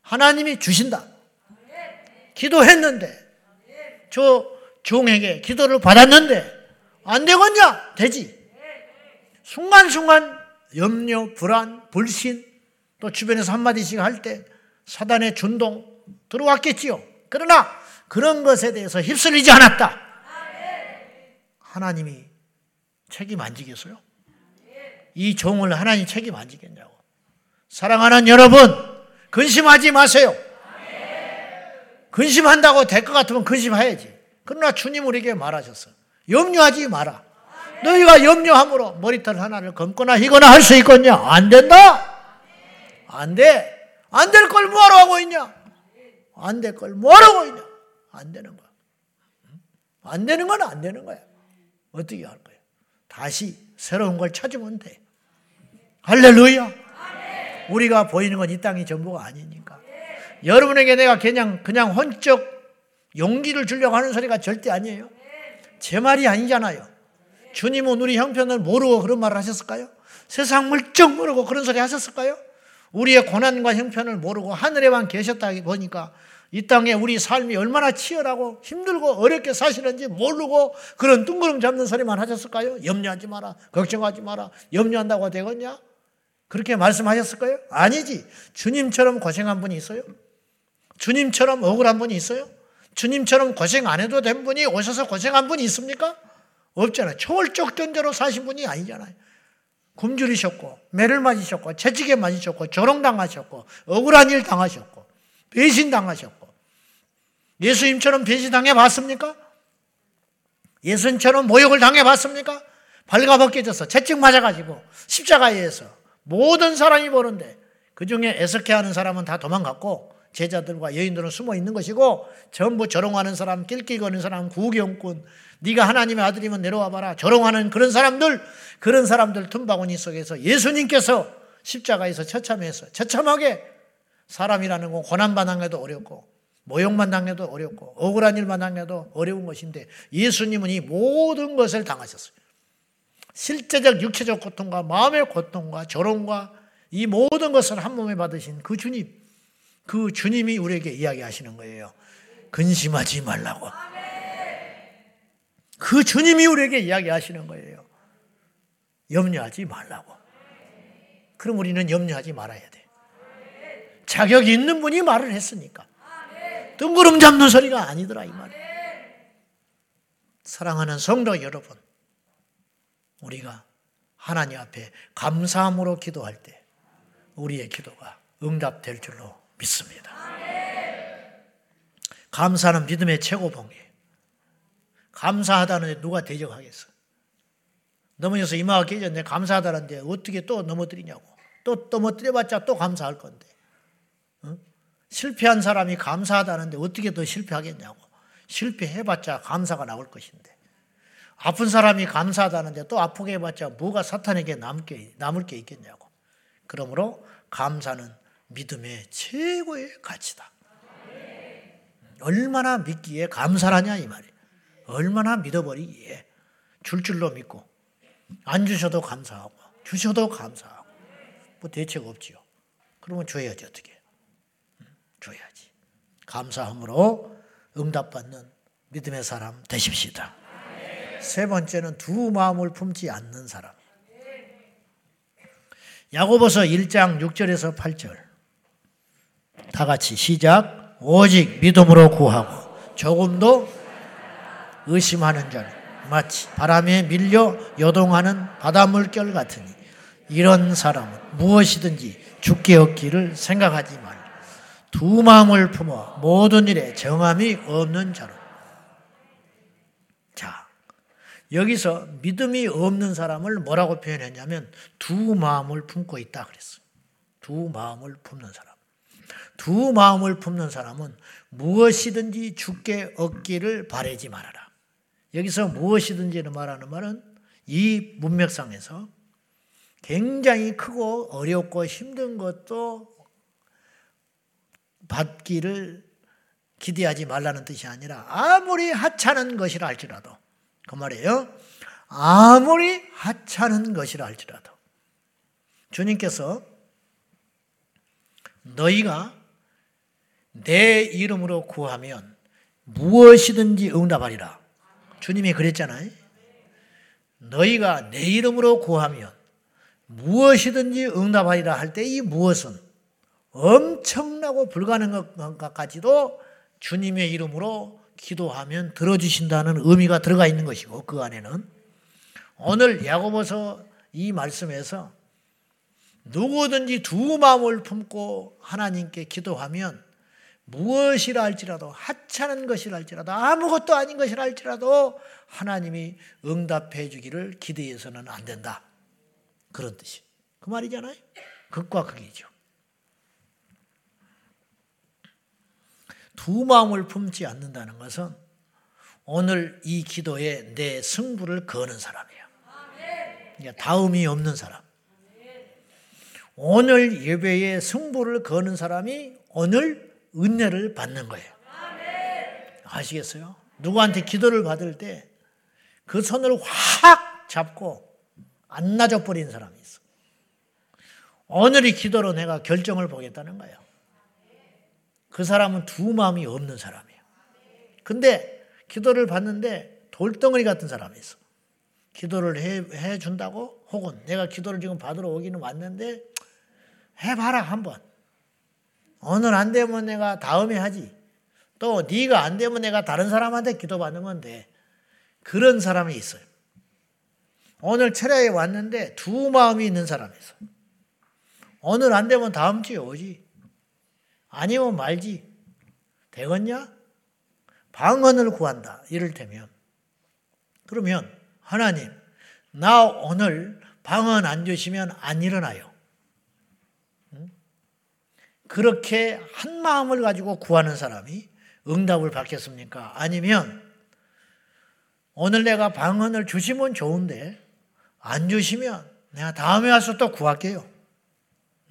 하나님이 주신다. 기도했는데 저 종에게 기도를 받았는데 안 되겠냐? 되지. 순간순간 염려, 불안, 불신 또 주변에서 한마디씩 할 때 사단의 준동 들어왔겠지요. 그러나 그런 것에 대해서 휩쓸리지 않았다. 하나님이 책임 안 지겠어요? 이 종을 하나님 책임 안 지겠냐고. 사랑하는 여러분, 근심하지 마세요. 근심한다고 될 것 같으면 근심해야지. 그러나 주님 우리에게 말하셨어. 염려하지 마라. 너희가 염려함으로 머리털 하나를 검거나 희거나 할 수 있겠냐? 안 된다? 안 돼. 안 될 걸 뭐하러 하고 있냐? 안 될 걸 뭐하러 하고 있냐? 안 되는 거야. 안 되는 건 안 되는 거야. 어떻게 할 거야? 다시 새로운 걸 찾으면 돼. 할렐루야. 우리가 보이는 건 이 땅이 전부가 아니니까. 여러분에게 내가 그냥, 그냥 헌적 용기를 주려고 하는 소리가 절대 아니에요. 제 말이 아니잖아요. 주님은 우리 형편을 모르고 그런 말을 하셨을까요? 세상 물정 모르고 그런 소리 하셨을까요? 우리의 고난과 형편을 모르고 하늘에만 계셨다 보니까 이 땅에 우리 삶이 얼마나 치열하고 힘들고 어렵게 사시는지 모르고 그런 뚱그름 잡는 소리만 하셨을까요? 염려하지 마라. 걱정하지 마라. 염려한다고 되겠냐? 그렇게 말씀하셨을까요? 아니지. 주님처럼 고생한 분이 있어요? 주님처럼 억울한 분이 있어요? 주님처럼 고생 안 해도 된 분이 오셔서 고생한 분이 있습니까? 없잖아요. 초월적 존재로 사신 분이 아니잖아요. 굶주리셨고, 매를 맞으셨고, 채찍에 맞으셨고, 조롱당하셨고, 억울한 일 당하셨고, 배신당하셨고. 예수님처럼 배신당해 봤습니까? 예수님처럼 모욕을 당해 봤습니까? 발가벗겨져서 채찍 맞아가지고 십자가에서 모든 사람이 보는데 그 중에 애석해 하는 사람은 다 도망갔고 제자들과 여인들은 숨어 있는 것이고 전부 조롱하는 사람, 낄낄거리는 사람, 구경꾼, 네가 하나님의 아들이면 내려와 봐라. 조롱하는 그런 사람들, 그런 사람들 틈바구니 속에서 예수님께서 십자가에서 처참해서 처참하게 사람이라는 건 고난만 당해도 어렵고 모욕만 당해도 어렵고 억울한 일만 당해도 어려운 것인데 예수님은 이 모든 것을 당하셨어요. 실제적 육체적 고통과 마음의 고통과 조롱과 이 모든 것을 한 몸에 받으신 그 주님. 그 주님이 우리에게 이야기하시는 거예요. 근심하지 말라고. 그 주님이 우리에게 이야기하시는 거예요. 염려하지 말라고. 그럼 우리는 염려하지 말아야 돼. 자격이 있는 분이 말을 했으니까. 뜬구름 잡는 소리가 아니더라, 이 말이에요. 사랑하는 성도 여러분, 우리가 하나님 앞에 감사함으로 기도할 때 우리의 기도가 응답될 줄로 믿습니다. 감사는 믿음의 최고봉이에요. 감사하다는데 누가 대적하겠어? 넘어져서 이마가 깨졌네. 감사하다는데 어떻게 또 넘어뜨리냐고. 또 넘어뜨려봤자 또 감사할 건데. 어? 실패한 사람이 감사하다는데 어떻게 더 실패하겠냐고. 실패해봤자 감사가 나올 것인데. 아픈 사람이 감사하다는데 또 아프게 해봤자 뭐가 사탄에게 남게, 남을 게 있겠냐고. 그러므로 감사는 믿음의 최고의 가치다. 얼마나 믿기에 감사하냐 이 말이에요. 얼마나 믿어버리기에 줄 줄로 믿고 안 주셔도 감사하고 주셔도 감사하고 뭐 대책 없지요. 그러면 줘야지 어떻게? 줘야지. 감사함으로 응답받는 믿음의 사람 되십시다. 세 번째는 두 마음을 품지 않는 사람. 야고보서 1장 6절에서 8절. 다 같이 시작. 오직 믿음으로 구하고 조금도 의심하는 자는 마치 바람에 밀려 요동하는 바닷물결 같으니 이런 사람은 무엇이든지 죽게 얻기를 생각하지 말. 두 마음을 품어 모든 일에 정함이 없는 자로. 자, 여기서 믿음이 없는 사람을 뭐라고 표현했냐면 두 마음을 품고 있다 그랬어. 두 마음을 품는 사람. 두 마음을 품는 사람은 무엇이든지 죽게 얻기를 바라지 말아라. 여기서 무엇이든지를 말하는 말은 이 문맥상에서 굉장히 크고 어렵고 힘든 것도 받기를 기대하지 말라는 뜻이 아니라 아무리 하찮은 것이라 할지라도 그 말이에요. 아무리 하찮은 것이라 할지라도 주님께서 너희가 내 이름으로 구하면 무엇이든지 응답하리라. 주님이 그랬잖아요. 너희가 내 이름으로 구하면 무엇이든지 응답하리라 할 때 이 무엇은 엄청나고 불가능한 것까지도 주님의 이름으로 기도하면 들어주신다는 의미가 들어가 있는 것이고 그 안에는 오늘 야고보서 이 말씀에서 누구든지 두 마음을 품고 하나님께 기도하면 무엇이라 할지라도 하찮은 것이라 할지라도 아무것도 아닌 것이라 할지라도 하나님이 응답해 주기를 기대해서는 안 된다. 그런 뜻이. 그 말이잖아요. 극과 극이죠. 두 마음을 품지 않는다는 것은 오늘 이 기도에 내 승부를 거는 사람이에요. 그러니까 다음이 없는 사람. 오늘 예배에 승부를 거는 사람이 오늘 은혜를 받는 거예요. 아시겠어요? 누구한테 기도를 받을 때 그 손을 확 잡고 안 놔줘버린 사람이 있어. 오늘 이 기도로 내가 결정을 보겠다는 거예요. 그 사람은 두 마음이 없는 사람이에요. 근데 기도를 받는데 돌덩어리 같은 사람이 있어. 기도를 해, 해 준다고 혹은 내가 기도를 지금 받으러 오기는 왔는데 해봐라 한번. 오늘 안 되면 내가 다음에 하지. 또 네가 안 되면 내가 다른 사람한테 기도받는 돼. 그런 사람이 있어요. 오늘 철야에 왔는데 두 마음이 있는 사람이 있어. 오늘 안 되면 다음 주에 오지. 아니면 말지. 되겠냐? 방언을 구한다. 이를테면. 그러면 하나님, 나 오늘 방언 안 주시면 안 일어나요. 그렇게 한 마음을 가지고 구하는 사람이 응답을 받겠습니까? 아니면 오늘 내가 방언을 주시면 좋은데 안 주시면 내가 다음에 와서 또 구할게요.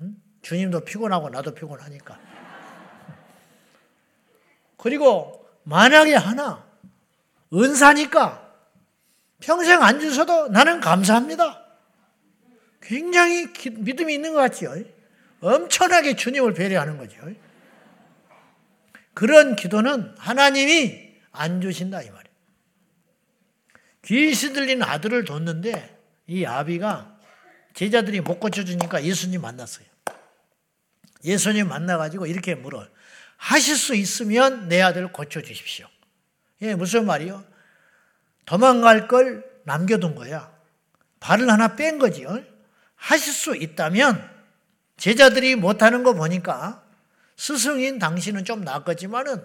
응? 주님도 피곤하고 나도 피곤하니까. 그리고 만약에 하나 은사니까 평생 안 주셔도 나는 감사합니다. 굉장히 믿음이 있는 것 같지요. 엄청나게 주님을 배려하는 거죠. 그런 기도는 하나님이 안 주신다 이 말이에요. 귀신 들린 아들을 뒀는데 이 아비가 제자들이 못 고쳐주니까 예수님 만났어요. 예수님 만나가지고 이렇게 물어 하실 수 있으면 내 아들 고쳐주십시오. 예, 무슨 말이요? 도망갈 걸 남겨둔 거야. 발을 하나 뺀 거지. 하실 수 있다면 제자들이 못하는 거 보니까 스승인 당신은 좀 낫겠지만은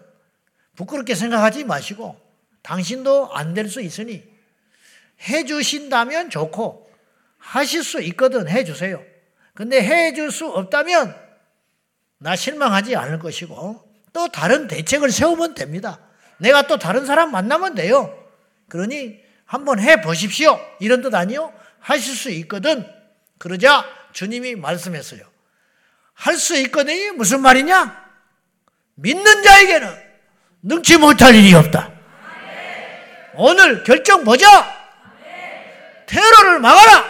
부끄럽게 생각하지 마시고 당신도 안 될 수 있으니 해주신다면 좋고 하실 수 있거든 해주세요. 근데 해줄 수 없다면 나 실망하지 않을 것이고 또 다른 대책을 세우면 됩니다. 내가 또 다른 사람 만나면 돼요. 그러니 한번 해 보십시오. 이런 뜻 아니요? 하실 수 있거든. 그러자 주님이 말씀했어요. 할 수 있거든이 무슨 말이냐? 믿는 자에게는 능치 못할 일이 없다. 오늘 결정 보자. 테러를 막아라.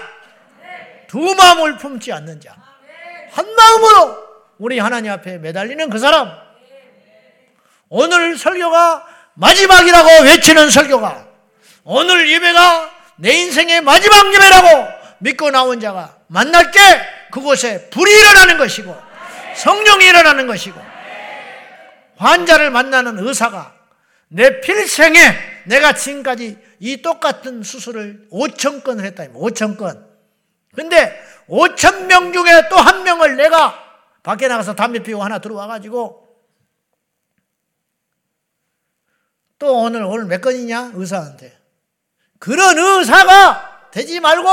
두 마음을 품지 않는 자. 한 마음으로 우리 하나님 앞에 매달리는 그 사람. 오늘 설교가 마지막이라고 외치는 설교가 오늘 예배가 내 인생의 마지막 예배라고 믿고 나온 자가 만날 게 그곳에 불이 일어나는 것이고 성령이 일어나는 것이고 환자를 만나는 의사가 내 필생에 내가 지금까지 이 똑같은 수술을 5천 건을 했다. 5천 건. 근데 5천 명 중에 또 한 명을 내가 밖에 나가서 담배 피우고 하나 들어와 가지고 또 오늘 오늘 몇 건이냐 의사한테 그런 의사가 되지 말고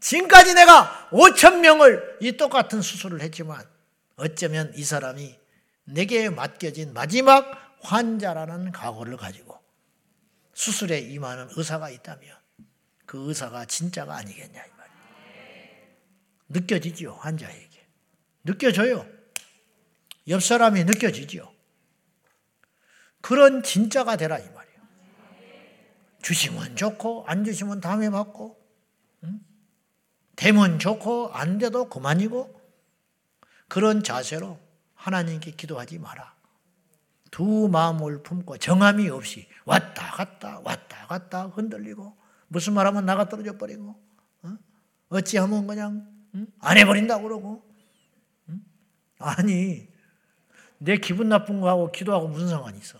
지금까지 내가 5천 명을 이 똑같은 수술을 했지만 어쩌면 이 사람이 내게 맡겨진 마지막 환자라는 각오를 가지고 수술에 임하는 의사가 있다면 그 의사가 진짜가 아니겠냐 이 말이에요. 느껴지죠 환자에게 느껴져요. 옆 사람이 느껴지죠. 그런 진짜가 되라 이 말이에요. 주시면 좋고 안 주시면 다음에 받고 응? 되면 좋고 안 돼도 그만이고 그런 자세로 하나님께 기도하지 마라. 두 마음을 품고 정함이 없이 왔다 갔다 왔다 갔다 흔들리고 무슨 말하면 나가 떨어져 버리고 어? 어찌하면 그냥 안 해버린다고 그러고 아니 내 기분 나쁜 거하고 기도하고 무슨 상관이 있어?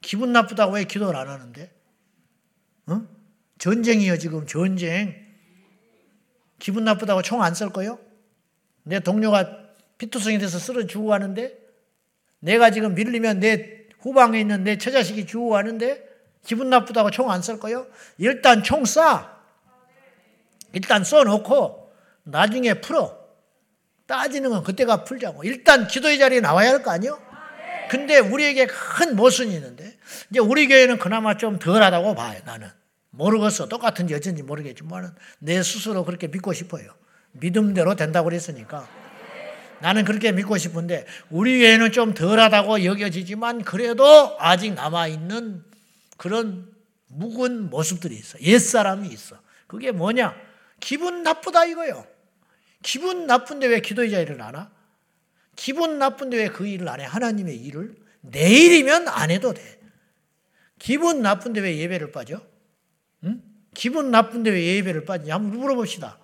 기분 나쁘다고 왜 기도를 안 하는데? 어? 전쟁이요 지금 전쟁. 기분 나쁘다고 총 안 쓸 거요? 내 동료가 피투성이 돼서 쓰러 주고 가는데 내가 지금 밀리면 내 후방에 있는 내 처자식이 주고 가는데 기분 나쁘다고 총 안 쓸 거요? 일단 총 쏴. 일단 써놓고 나중에 풀어. 따지는 건 그때가 풀자고. 일단 기도의 자리에 나와야 할 거 아니요? 근데 우리에게 큰 모순이 있는데 이제 우리 교회는 그나마 좀 덜하다고 봐요. 나는 모르겠어. 똑같은지 어쩐지 모르겠지만 내 스스로 그렇게 믿고 싶어요. 믿음대로 된다고 그랬으니까. 나는 그렇게 믿고 싶은데 우리 교회는 좀 덜하다고 여겨지지만 그래도 아직 남아있는 그런 묵은 모습들이 있어. 옛사람이 있어. 그게 뭐냐? 기분 나쁘다 이거요. 기분 나쁜데 왜 기도의 자리를 안 하? 기분 나쁜데 왜 그 일을 안 해? 하나님의 일을? 내일이면 안 해도 돼. 기분 나쁜데 왜 예배를 빠져? 응? 기분 나쁜데 왜 예배를 빠지냐? 한번 물어봅시다.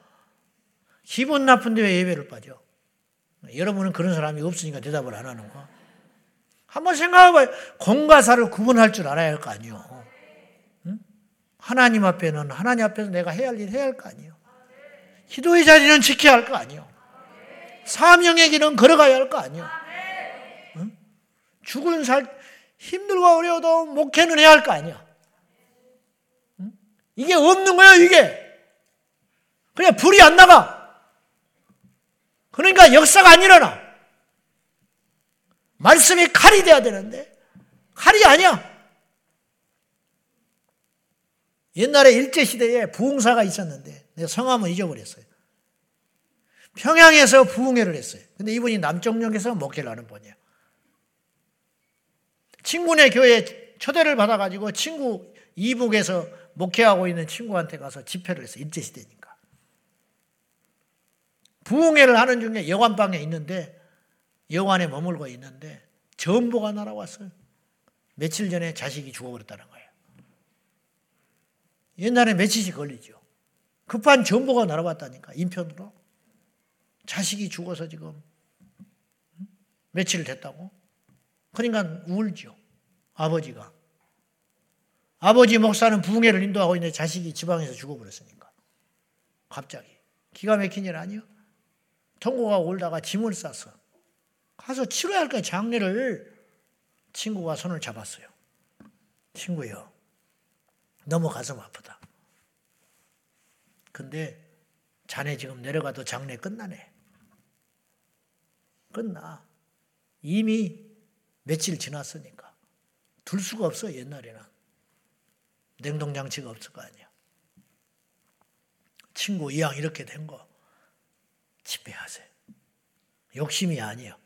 기분 나쁜데 왜 예배를 빠져? 여러분은 그런 사람이 없으니까 대답을 안 하는 거. 한번 생각해봐요. 공과 사를 구분할 줄 알아야 할 거 아니요. 응? 하나님 앞에는 하나님 앞에서 내가 해야 할 일 해야 할 거 아니요. 기도의 자리는 지켜야 할 거 아니요. 사명의 길은 걸어가야 할 거 아니요. 응? 죽은 살 힘들고 어려워도 목회는 해야 할 거 아니야. 응? 이게 없는 거야 이게. 그냥 불이 안 나가. 그러니까 역사가 안 일어나. 말씀이 칼이 돼야 되는데 칼이 아니야. 옛날에 일제시대에 부흥사가 있었는데 내가 성함을 잊어버렸어요. 평양에서 부흥회를 했어요. 근데 이분이 남쪽역에서 목회를 하는 분이야. 친구네 교회 초대를 받아가지고 친구 이북에서 목회하고 있는 친구한테 가서 집회를 했어요. 일제시대니까. 부흥회를 하는 중에 여관방에 있는데 여관에 머물고 있는데 전보가 날아왔어요. 며칠 전에 자식이 죽어버렸다는 거예요. 옛날에 며칠씩 걸리죠. 급한 전보가 날아왔다니까 인편으로. 자식이 죽어서 지금 며칠 됐다고? 그러니까 울죠. 아버지가. 아버지 목사는 부흥회를 인도하고 있는데 자식이 지방에서 죽어버렸으니까. 갑자기. 기가 막힌 일 아니요? 통고가 올다가 짐을 싸서 가서 치러야 할 거야, 장례를. 친구가 손을 잡았어요. 친구요. 너무 가슴 아프다. 근데 자네 지금 내려가도 장례 끝나네. 끝나. 이미 며칠 지났으니까. 둘 수가 없어, 옛날에는. 냉동장치가 없을 거 아니야. 친구 이왕 이렇게 된 거, 집회하세요. 욕심이 아니에요.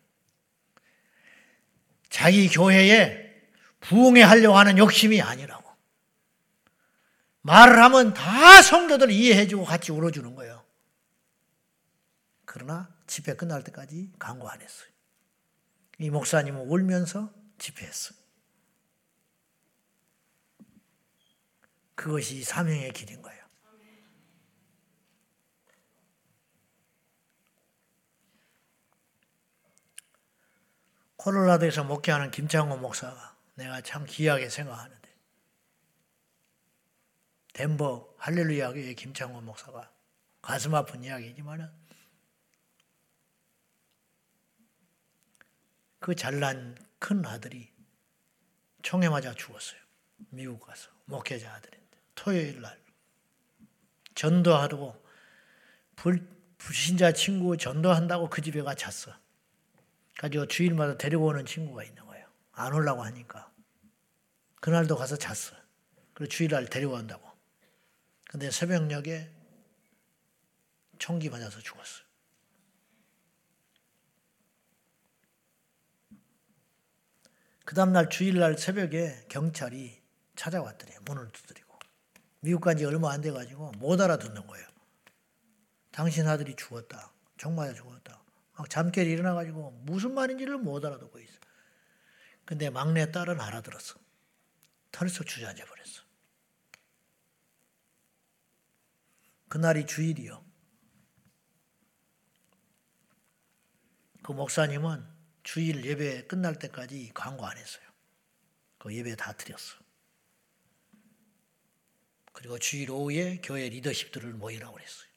자기 교회에 부흥해 하려고 하는 욕심이 아니라고. 말을 하면 다 성도들 이해해주고 같이 울어주는 거예요. 그러나 집회 끝날 때까지 강구 안 했어요. 이 목사님은 울면서 집회했어요. 그것이 사명의 길인 거예요. 콜로라도에서 목회하는 김창호 목사가 내가 참 귀하게 생각하는데 덴버 할렐루야 교회 김창호 목사가 가슴 아픈 이야기지만은 그 잘난 큰 아들이 총에 맞아 죽었어요. 미국 가서 목회자 아들인데 토요일 날 전도하고 불, 불신자 친구 전도한다고 그 집에 가 잤어. 가지고 주일마다 데리고 오는 친구가 있는 거예요. 안 오려고 하니까. 그날도 가서 잤어. 그리고 주일날 데리고 온다고. 근데 새벽녘에 총기 맞아서 죽었어. 그 다음날 주일날 새벽에 경찰이 찾아왔더래. 문을 두드리고. 미국 간 지 얼마 안 돼가지고 못 알아듣는 거예요. 당신 아들이 죽었다. 총 맞아 죽었다. 막 잠결에 일어나가지고 무슨 말인지를 못 알아듣고 있어. 근데 막내 딸은 알아들었어. 털썩 주저앉아 버렸어. 그날이 주일이요. 그 목사님은 주일 예배 끝날 때까지 광고 안 했어요. 그 예배 다 드렸어. 그리고 주일 오후에 교회 리더십들을 모이라고 그랬어요.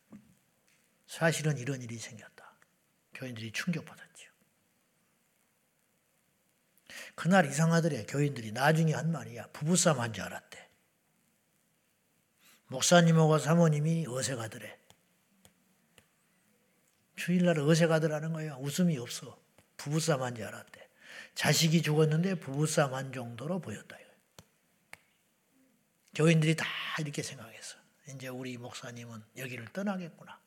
사실은 이런 일이 생겼다. 교인들이 충격받았죠. 그날 이상하더래, 교인들이. 나중에 한 말이야. 부부싸움 한 줄 알았대. 목사님하고 사모님이 어색하더래. 주일날 어색하더라는 거예요. 웃음이 없어. 부부싸움 한 줄 알았대. 자식이 죽었는데 부부싸움 한 정도로 보였다. 교인들이 다 이렇게 생각했어. 이제 우리 목사님은 여기를 떠나겠구나.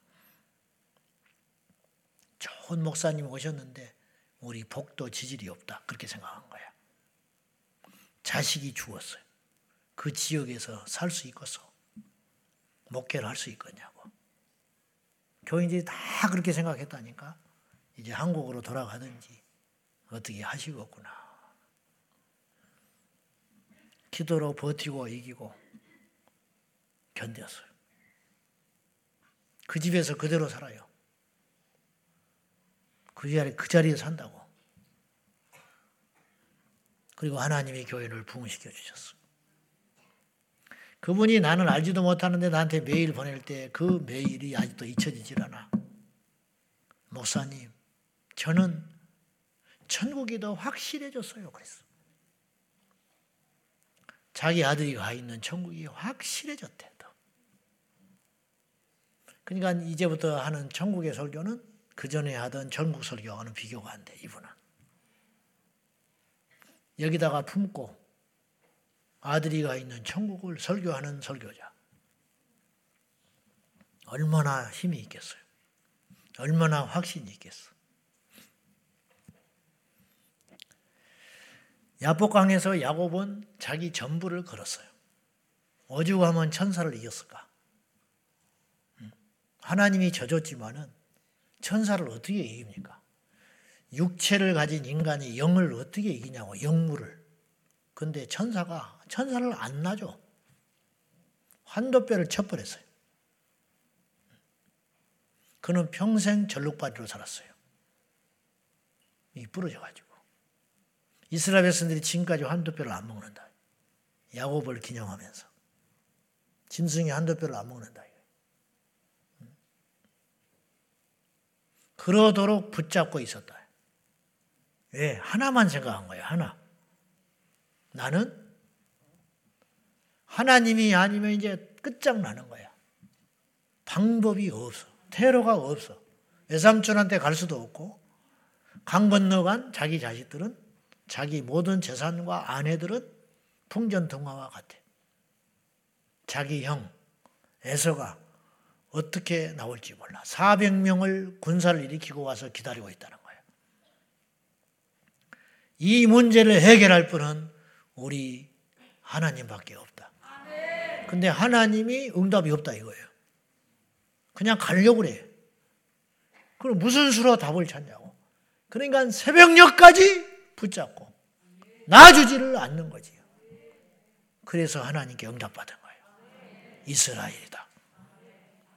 좋은 목사님 오셨는데 우리 복도 지질이 없다. 그렇게 생각한 거야. 자식이 죽었어요. 그 지역에서 살 수 있겠어. 목회를 할 수 있겠냐고. 교인들이 다 그렇게 생각했다니까. 이제 한국으로 돌아가든지 어떻게 하시겠구나. 기도로 버티고 이기고 견뎠어요. 그 집에서 그대로 살아요. 그 자리 그 자리에 산다고. 그리고 하나님이 교회를 부흥시켜 주셨어. 그분이 나는 알지도 못하는데 나한테 메일 보낼 때 그 메일이 아직도 잊혀지질 않아. 목사님, 저는 천국이 더 확실해졌어요. 그랬어. 자기 아들이 가 있는 천국이 확실해졌대. 그러니까 이제부터 하는 천국의 설교는 그 전에 하던 전국 설교와는 비교가 안 돼, 이분은. 여기다가 품고 아들이 가 있는 천국을 설교하는 설교자. 얼마나 힘이 있겠어요. 얼마나 확신이 있겠어. 야복강에서 야곱은 자기 전부를 걸었어요. 어죽하면 천사를 이겼을까? 하나님이 져줬지만은 천사를 어떻게 이깁니까? 육체를 가진 인간이 영을 어떻게 이기냐고, 영물을. 근데 천사가, 천사를 안 놔줘. 환도뼈를 쳐버렸어요. 그는 평생 전룩바리로 살았어요. 이 부러져가지고. 이스라엘 백성들이 지금까지 한도뼈를 안 먹는다. 야곱을 기념하면서. 짐승이 한도뼈를 안 먹는다. 그러도록 붙잡고 있었다. 왜? 하나만 생각한 거예요. 하나. 나는 하나님이 아니면 이제 끝장나는 거야. 방법이 없어. 테러가 없어. 외삼촌한테 갈 수도 없고 강 건너간 자기 자식들은 자기 모든 재산과 아내들은 풍전등화와 같아. 자기 형 에서가 어떻게 나올지 몰라. 400명을 군사를 일으키고 와서 기다리고 있다는 거예요. 이 문제를 해결할 분은 우리 하나님밖에 없다. 근데 하나님이 응답이 없다 이거예요. 그냥 가려고 그래. 그럼 무슨 수로 답을 찾냐고. 그러니까 새벽녘까지 붙잡고 놔주지를 않는 거지요. 그래서 하나님께 응답받은 거예요. 이스라엘이다.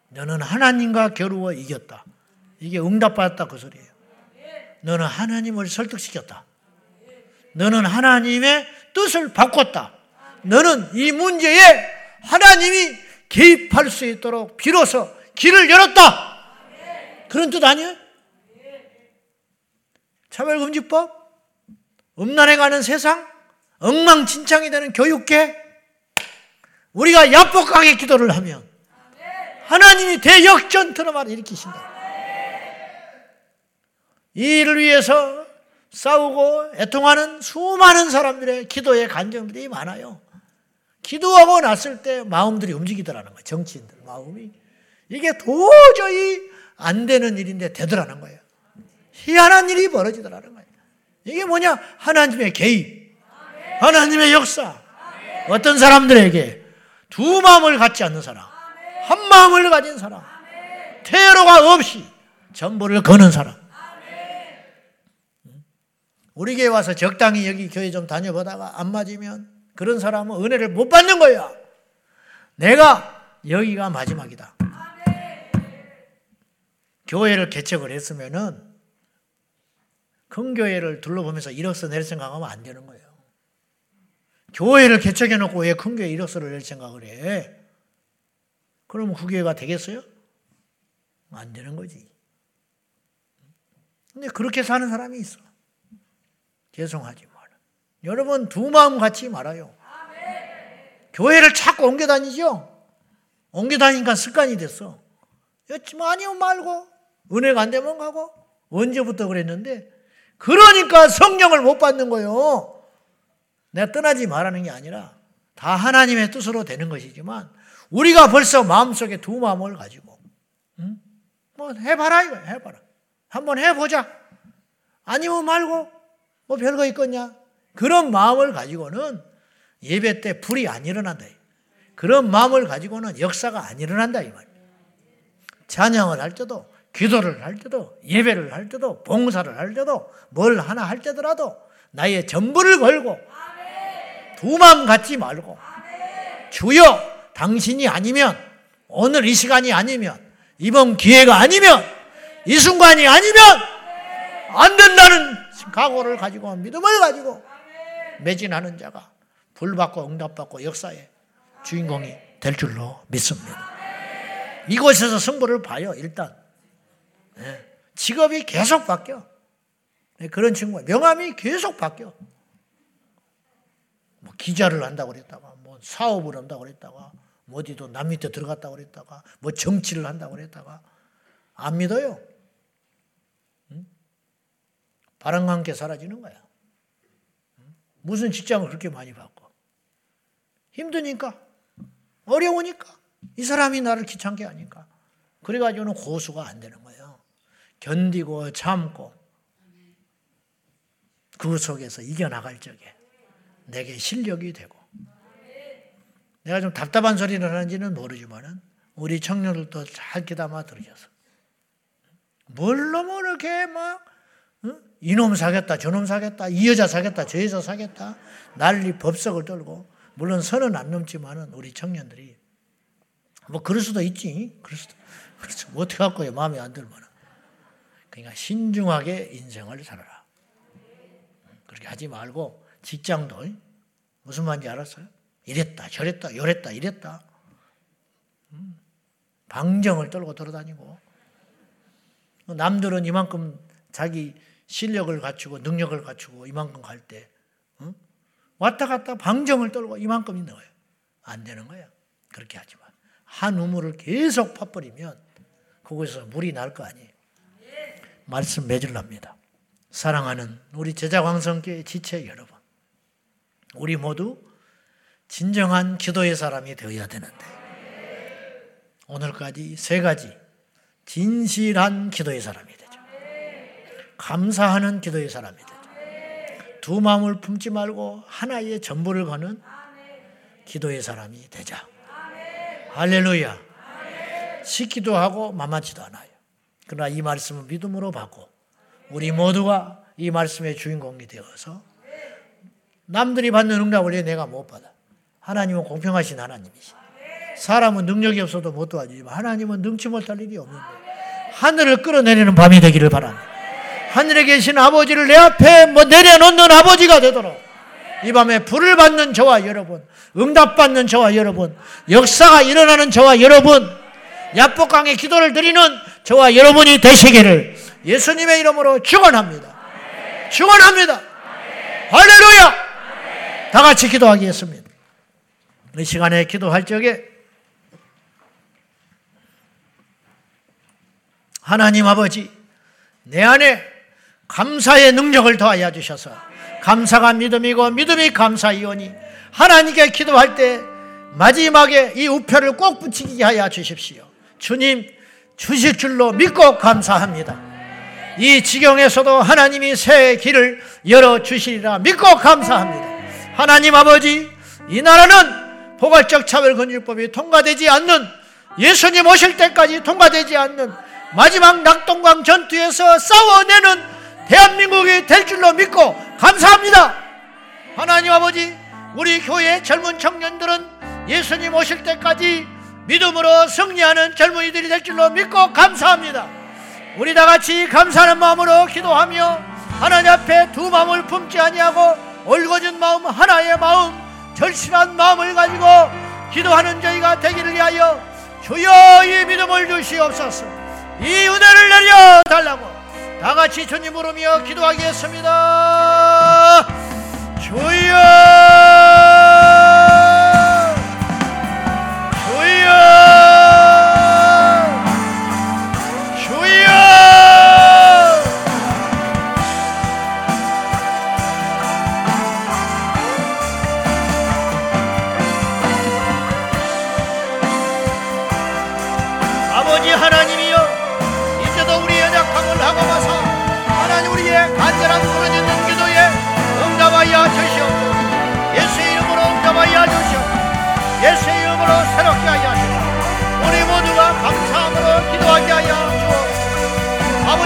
너는 하나님과 겨루어 이겼다. 이게 응답받았다 그 소리예요. 너는 하나님을 설득시켰다. 너는 하나님의 뜻을 바꿨다. 너는 이 문제에 하나님이 개입할 수 있도록 비로소 길을 열었다. 그런 뜻 아니에요? 차별금지법, 음란해가는 세상, 엉망진창이 되는 교육계, 우리가 야복하게 기도를 하면 하나님이 대역전 드라마를 일으키신다. 이 일을 위해서 싸우고 애통하는 수많은 사람들의 기도의 간정들이 많아요. 기도하고 났을 때 마음들이 움직이더라는 거예요. 정치인들 마음이. 이게 도저히 안 되는 일인데 되더라는 거예요. 희한한 일이 벌어지더라는 거예요. 이게 뭐냐? 하나님의 개입. 하나님의 역사. 어떤 사람들에게 두 마음을 갖지 않는 사람. 한 마음을 가진 사람. 테러가 없이 전부를 거는 사람. 우리 교회 와서 적당히 여기 교회 좀 다녀보다가 안 맞으면 그런 사람은 은혜를 못 받는 거야. 내가 여기가 마지막이다. 교회를 개척을 했으면은 큰 교회를 둘러보면서 이력서 낼 생각하면 안 되는 거예요. 교회를 개척해 놓고 왜 큰 교회 이력서를 낼 생각을 해? 그러면 그 교회가 되겠어요? 안 되는 거지. 근데 그렇게 사는 사람이 있어. 죄송하지만. 여러분, 두 마음 갖지 말아요. 교회를 자꾸 옮겨 다니죠? 옮겨 다니니까 습관이 됐어. 아니면 말고, 은혜가 안 되면 가고, 언제부터 그랬는데, 그러니까 성령을 못 받는 거예요. 내가 떠나지 말라는 게 아니라, 다 하나님의 뜻으로 되는 것이지만, 우리가 벌써 마음속에 두 마음을 가지고, 응? 뭐 해봐라, 이거 해봐라. 한번 해보자. 아니면 말고, 뭐 별거 있겠냐? 그런 마음을 가지고는 예배 때 불이 안 일어난다. 그런 마음을 가지고는 역사가 안 일어난다 이 말이에요. 찬양을 할 때도 기도를 할 때도 예배를 할 때도 봉사를 할 때도 뭘 하나 할 때더라도 나의 전부를 걸고 두 마음 갖지 말고 주여 당신이 아니면 오늘 이 시간이 아니면 이번 기회가 아니면 이 순간이 아니면 안 된다는 각오를 가지고 믿음을 가지고 매진하는 자가 불받고 응답받고 역사의 주인공이 될 줄로 믿습니다. 이곳에서 승부를 봐요, 일단. 네. 직업이 계속 바뀌어. 네, 그런 친구가 명함이 계속 바뀌어. 뭐 기자를 한다고 그랬다가, 뭐 사업을 한다고 그랬다가, 뭐 어디도 남 밑에 들어갔다고 그랬다가, 뭐 정치를 한다고 그랬다가, 안 믿어요. 응? 바람과 함께 사라지는 거야. 무슨 직장을 그렇게 많이 바꿔? 힘드니까. 어려우니까. 이 사람이 나를 귀찮게 하니까. 그래가지고는 고수가 안 되는 거예요. 견디고 참고 그 속에서 이겨나갈 적에 내게 실력이 되고 내가 좀 답답한 소리를 하는지는 모르지만은 우리 청년들도 잘 귀담아 들으셔서 뭘로 뭐 이렇게 막 이놈 사겠다, 저놈 사겠다, 이 여자 사겠다, 저 여자 사겠다. 난리 법석을 떨고, 물론 선은 안 넘지만은 우리 청년들이, 뭐 그럴 수도 있지. 그럴 수도. 그렇죠. 뭐 어떻게 할 거예요? 마음에 안 들면. 그러니까 신중하게 인생을 살아라. 그렇게 하지 말고, 직장도, 무슨 말인지 알았어요? 이랬다, 저랬다, 요랬다, 이랬다. 음. 방정을 떨고 돌아다니고, 남들은 이만큼 자기 실력을 갖추고 능력을 갖추고 이만큼 갈 때, 응? 왔다 갔다 방정을 떨고 이만큼 있는 거예요. 안 되는 거예요. 그렇게 하지 마. 한 우물을 계속 파버리면 그곳에서 물이 날 거 아니에요. 말씀 맺을랍니다. 사랑하는 우리 제자광성교회 지체 여러분. 우리 모두 진정한 기도의 사람이 되어야 되는데 오늘까지 세 가지 진실한 기도의 사람이 되죠. 감사하는 기도의 사람이 되죠. 두 마음을 품지 말고 하나의 전부를 거는 기도의 사람이 되자. 할렐루야. 시기도 하고 만만치도 않아요. 그러나 이 말씀을 믿음으로 받고 우리 모두가 이 말씀의 주인공이 되어서 남들이 받는 응답을 왜 내가 못 받아? 하나님은 공평하신 하나님이시. 사람은 능력이 없어도 못 도와주지만 하나님은 능치 못할 일이 없는데 하늘을 끌어내리는 밤이 되기를 바랍니다. 하늘에 계신 아버지를 내 앞에 뭐 내려놓는 아버지가 되도록 이 밤에 불을 받는 저와 여러분, 응답받는 저와 여러분, 역사가 일어나는 저와 여러분, 야복강의 기도를 드리는 저와 여러분이 되시기를 예수님의 이름으로 축원합니다. 축원합니다. 할렐루야! 다 같이 기도하겠습니다. 이 시간에 기도할 적에 하나님 아버지, 내 안에 감사의 능력을 더하여 주셔서 감사가 믿음이고 믿음이 감사이오니 하나님께 기도할 때 마지막에 이 우표를 꼭 붙이게 하여 주십시오. 주님 주실 줄로 믿고 감사합니다. 이 지경에서도 하나님이 새 길을 열어 주시리라 믿고 감사합니다. 하나님 아버지, 이 나라는 포괄적 차별 금지법이 통과되지 않는 예수님 오실 때까지 통과되지 않는 마지막 낙동강 전투에서 싸워내는 대한민국이 될 줄로 믿고 감사합니다. 하나님 아버지, 우리 교회 젊은 청년들은 예수님 오실 때까지 믿음으로 승리하는 젊은이들이 될 줄로 믿고 감사합니다. 우리 다 같이 감사하는 마음으로 기도하며 하나님 앞에 두 마음을 품지 아니하고 올거진 마음 하나의 마음 절실한 마음을 가지고 기도하는 저희가 되기를 위하여 주여 이 믿음을 주시옵소서. 이 은혜를 내려 달라고 다 같이 주님 부르며 기도하겠습니다. 주여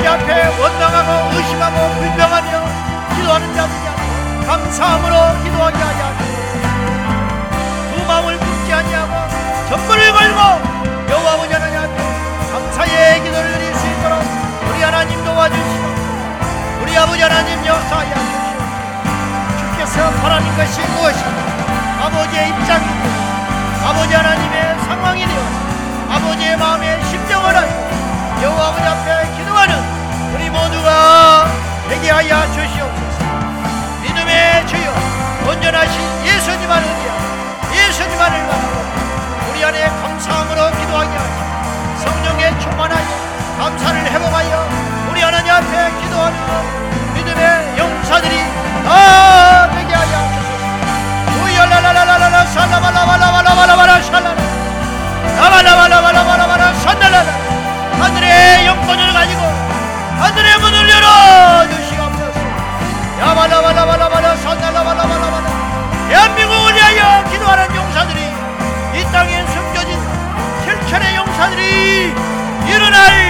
원망하고 의심하고 불평하며 기도하는 자들이 감사함으로 기도하게 하여 두 마음을 품지 아니하고 전부를 걸고 여호와 아버지 하나님 앞에 감사의 기도를 드릴 수 있도록 우리 하나님 도와주시고 우리 아버지 하나님 역사하여 주시오 주께서 바라는 것이 무엇인가? 아버지의 입장이고 아버지 하나님의 상황이 되어 아버지의 마음의 심정을 알고 여호와 아버지 앞에 기도하는 모두가 되게 하여 주시옵소서. 믿음의 주여 온전하신 예수님 안을 위하 예수님 안을 바라고 우리 안에 감사함으로 기도하게 하시고 성령에 충만하여 감사를 회복하여 우리 하나님 앞에 기도하는 믿음의 용사들이 다 되게 하여 주소서. 우열라라라라라 살라발라발라발라발라발라 살라라 라발라발라발라발라발라 산날라라 하늘의 영권을 가지고 하늘의 문을 열어! 주시옵소서. 야발라발라발라발라 산날라발라발라발라. 대한민국을 위하여 기도하는 용사들이 이 땅에 숨겨진 실천의 용사들이 일어날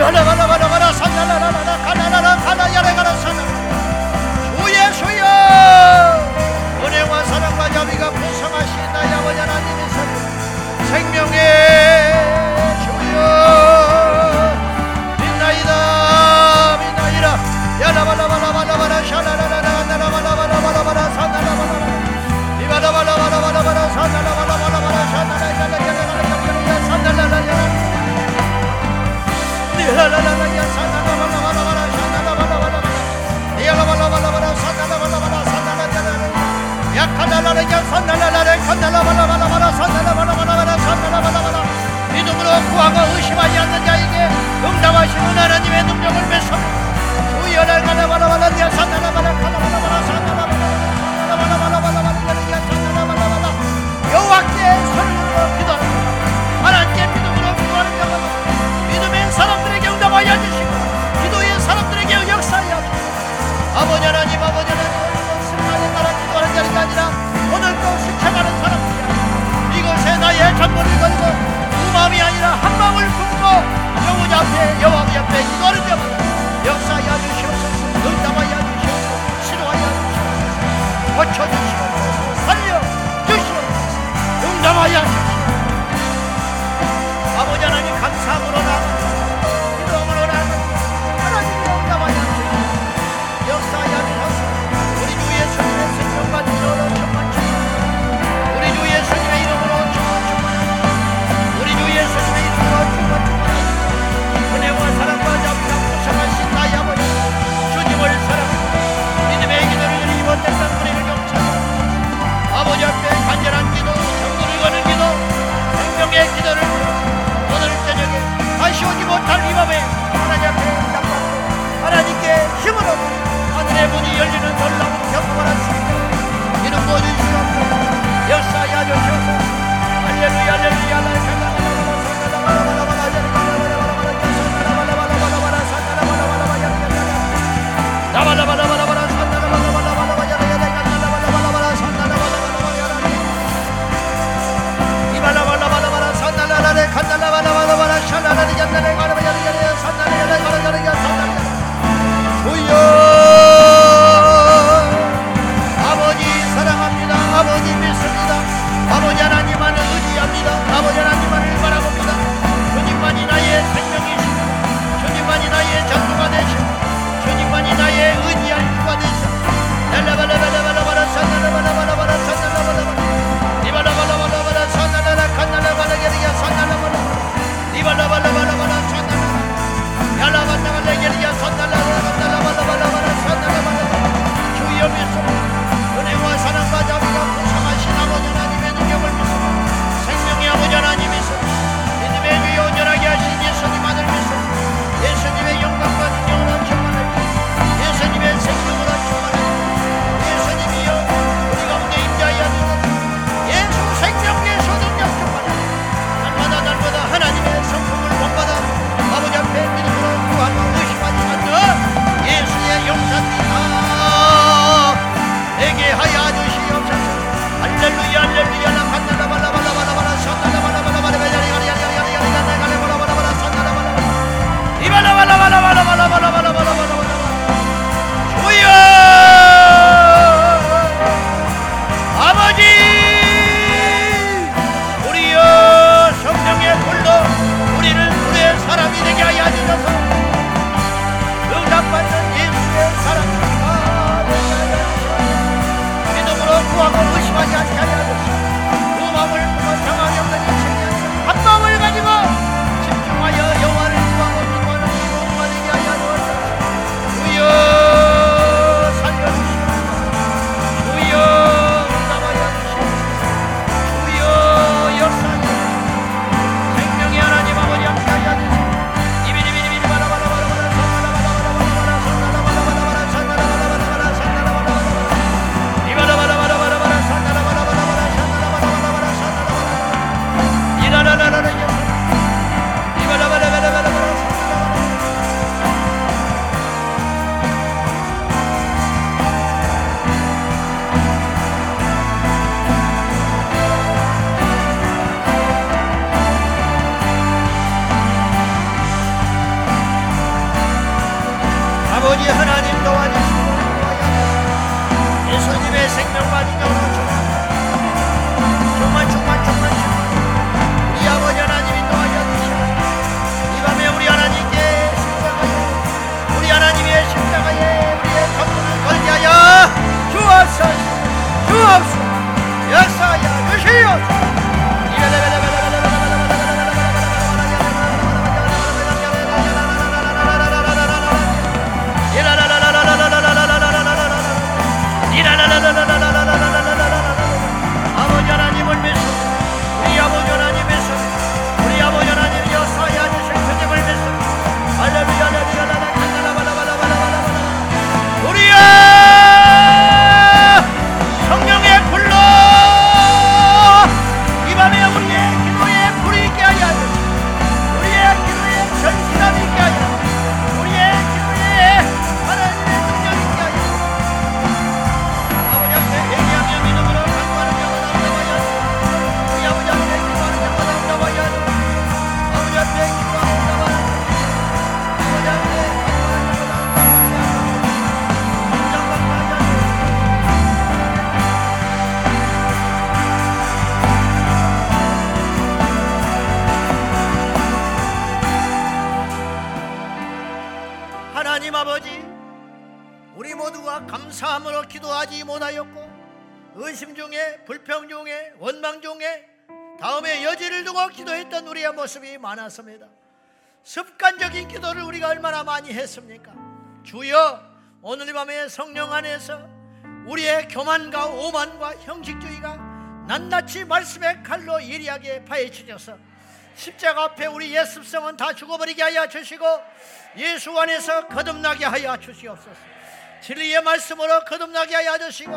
Bala bala 아버지의 능력을 주셨습니다. 아버지 하나님 아버지 하나님. 하나님과 식해가는 사람이야. 이것에 나의 전문을 걸고 두 마음이 아니라 한 마음을 품고 여호와 앞에 여호와 앞에 기도하는 때마다 역사하여 주시옵소서 응답하여 주시옵소서 치료하여 주시옵소서 고쳐주시옵소서. 안에서 우리의 교만과 오만과 형식주의가 낱낱이 말씀의 칼로 예리하게 파헤쳐져서 십자가 앞에 우리 예습성은 다 죽어버리게 하여 주시고 예수 안에서 거듭나게 하여 주시옵소서. 진리의 말씀으로 거듭나게 하여 주시고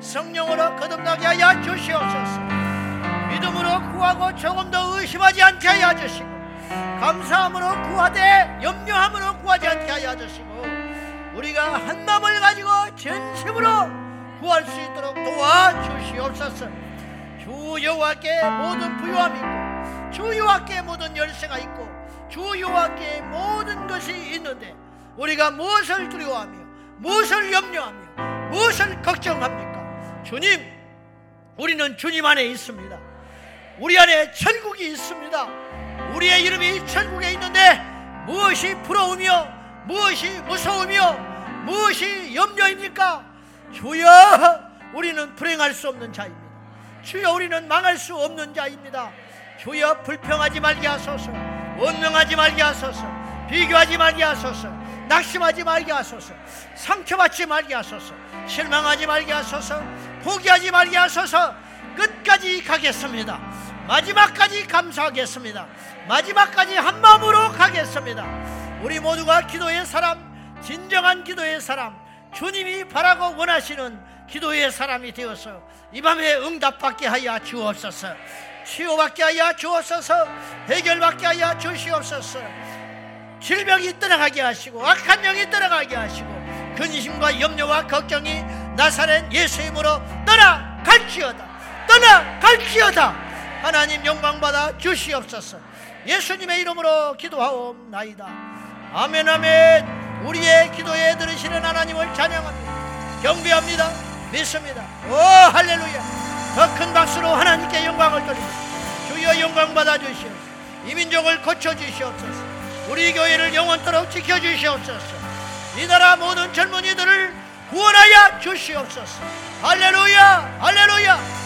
성령으로 거듭나게 하여 주시옵소서. 믿음으로 구하고 조금 더 의심하지 않게 하여 주시고 감사함으로 구하되 염려함으로 구하지 않게 하여 주시고 우리가 한 마음을 가지고 전심으로 구할 수 있도록 도와주시옵소서. 주 여호와께 모든 부유함이 있고 주 여호와께 모든 열쇠가 있고 주 여호와께 모든 것이 있는데 우리가 무엇을 두려워하며 무엇을 염려하며 무엇을 걱정합니까? 주님 우리는 주님 안에 있습니다. 우리 안에 천국이 있습니다. 우리의 이름이 천국에 있는데 무엇이 부러우며 무엇이 무서우며 무엇이 염려입니까? 주여 우리는 불행할 수 없는 자입니다. 주여 우리는 망할 수 없는 자입니다. 주여 불평하지 말게 하소서 원명하지 말게 하소서 비교하지 말게 하소서 낙심하지 말게 하소서 상처받지 말게 하소서 실망하지 말게 하소서 포기하지 말게 하소서 끝까지 가겠습니다. 마지막까지 감사하겠습니다. 마지막까지 한 마음으로 가겠습니다. 우리 모두가 기도의 사람, 진정한 기도의 사람, 주님이 바라고 원하시는 기도의 사람이 되어서 이 밤에 응답받게 하여 주옵소서. 치유받게 하여 주옵소서. 해결받게 하여 주시옵소서. 질병이 떠나가게 하시고 악한 영이 떠나가게 하시고 근심과 염려와 걱정이 나사렛 예수 이름으로 떠나갈지어다. 떠나갈지어다. 하나님 영광 받아 주시옵소서. 예수님의 이름으로 기도하옵나이다. 아멘 아멘. 우리의 기도에 들으시는 하나님을 찬양합니다. 경배합니다. 믿습니다. 오 할렐루야. 더 큰 박수로 하나님께 영광을 돌립니다. 주여 영광 받아 주시옵소서. 이 민족을 고쳐 주시옵소서. 우리 교회를 영원토록 지켜 주시옵소서. 이 나라 모든 젊은이들을 구원하여 주시옵소서. 할렐루야. 할렐루야.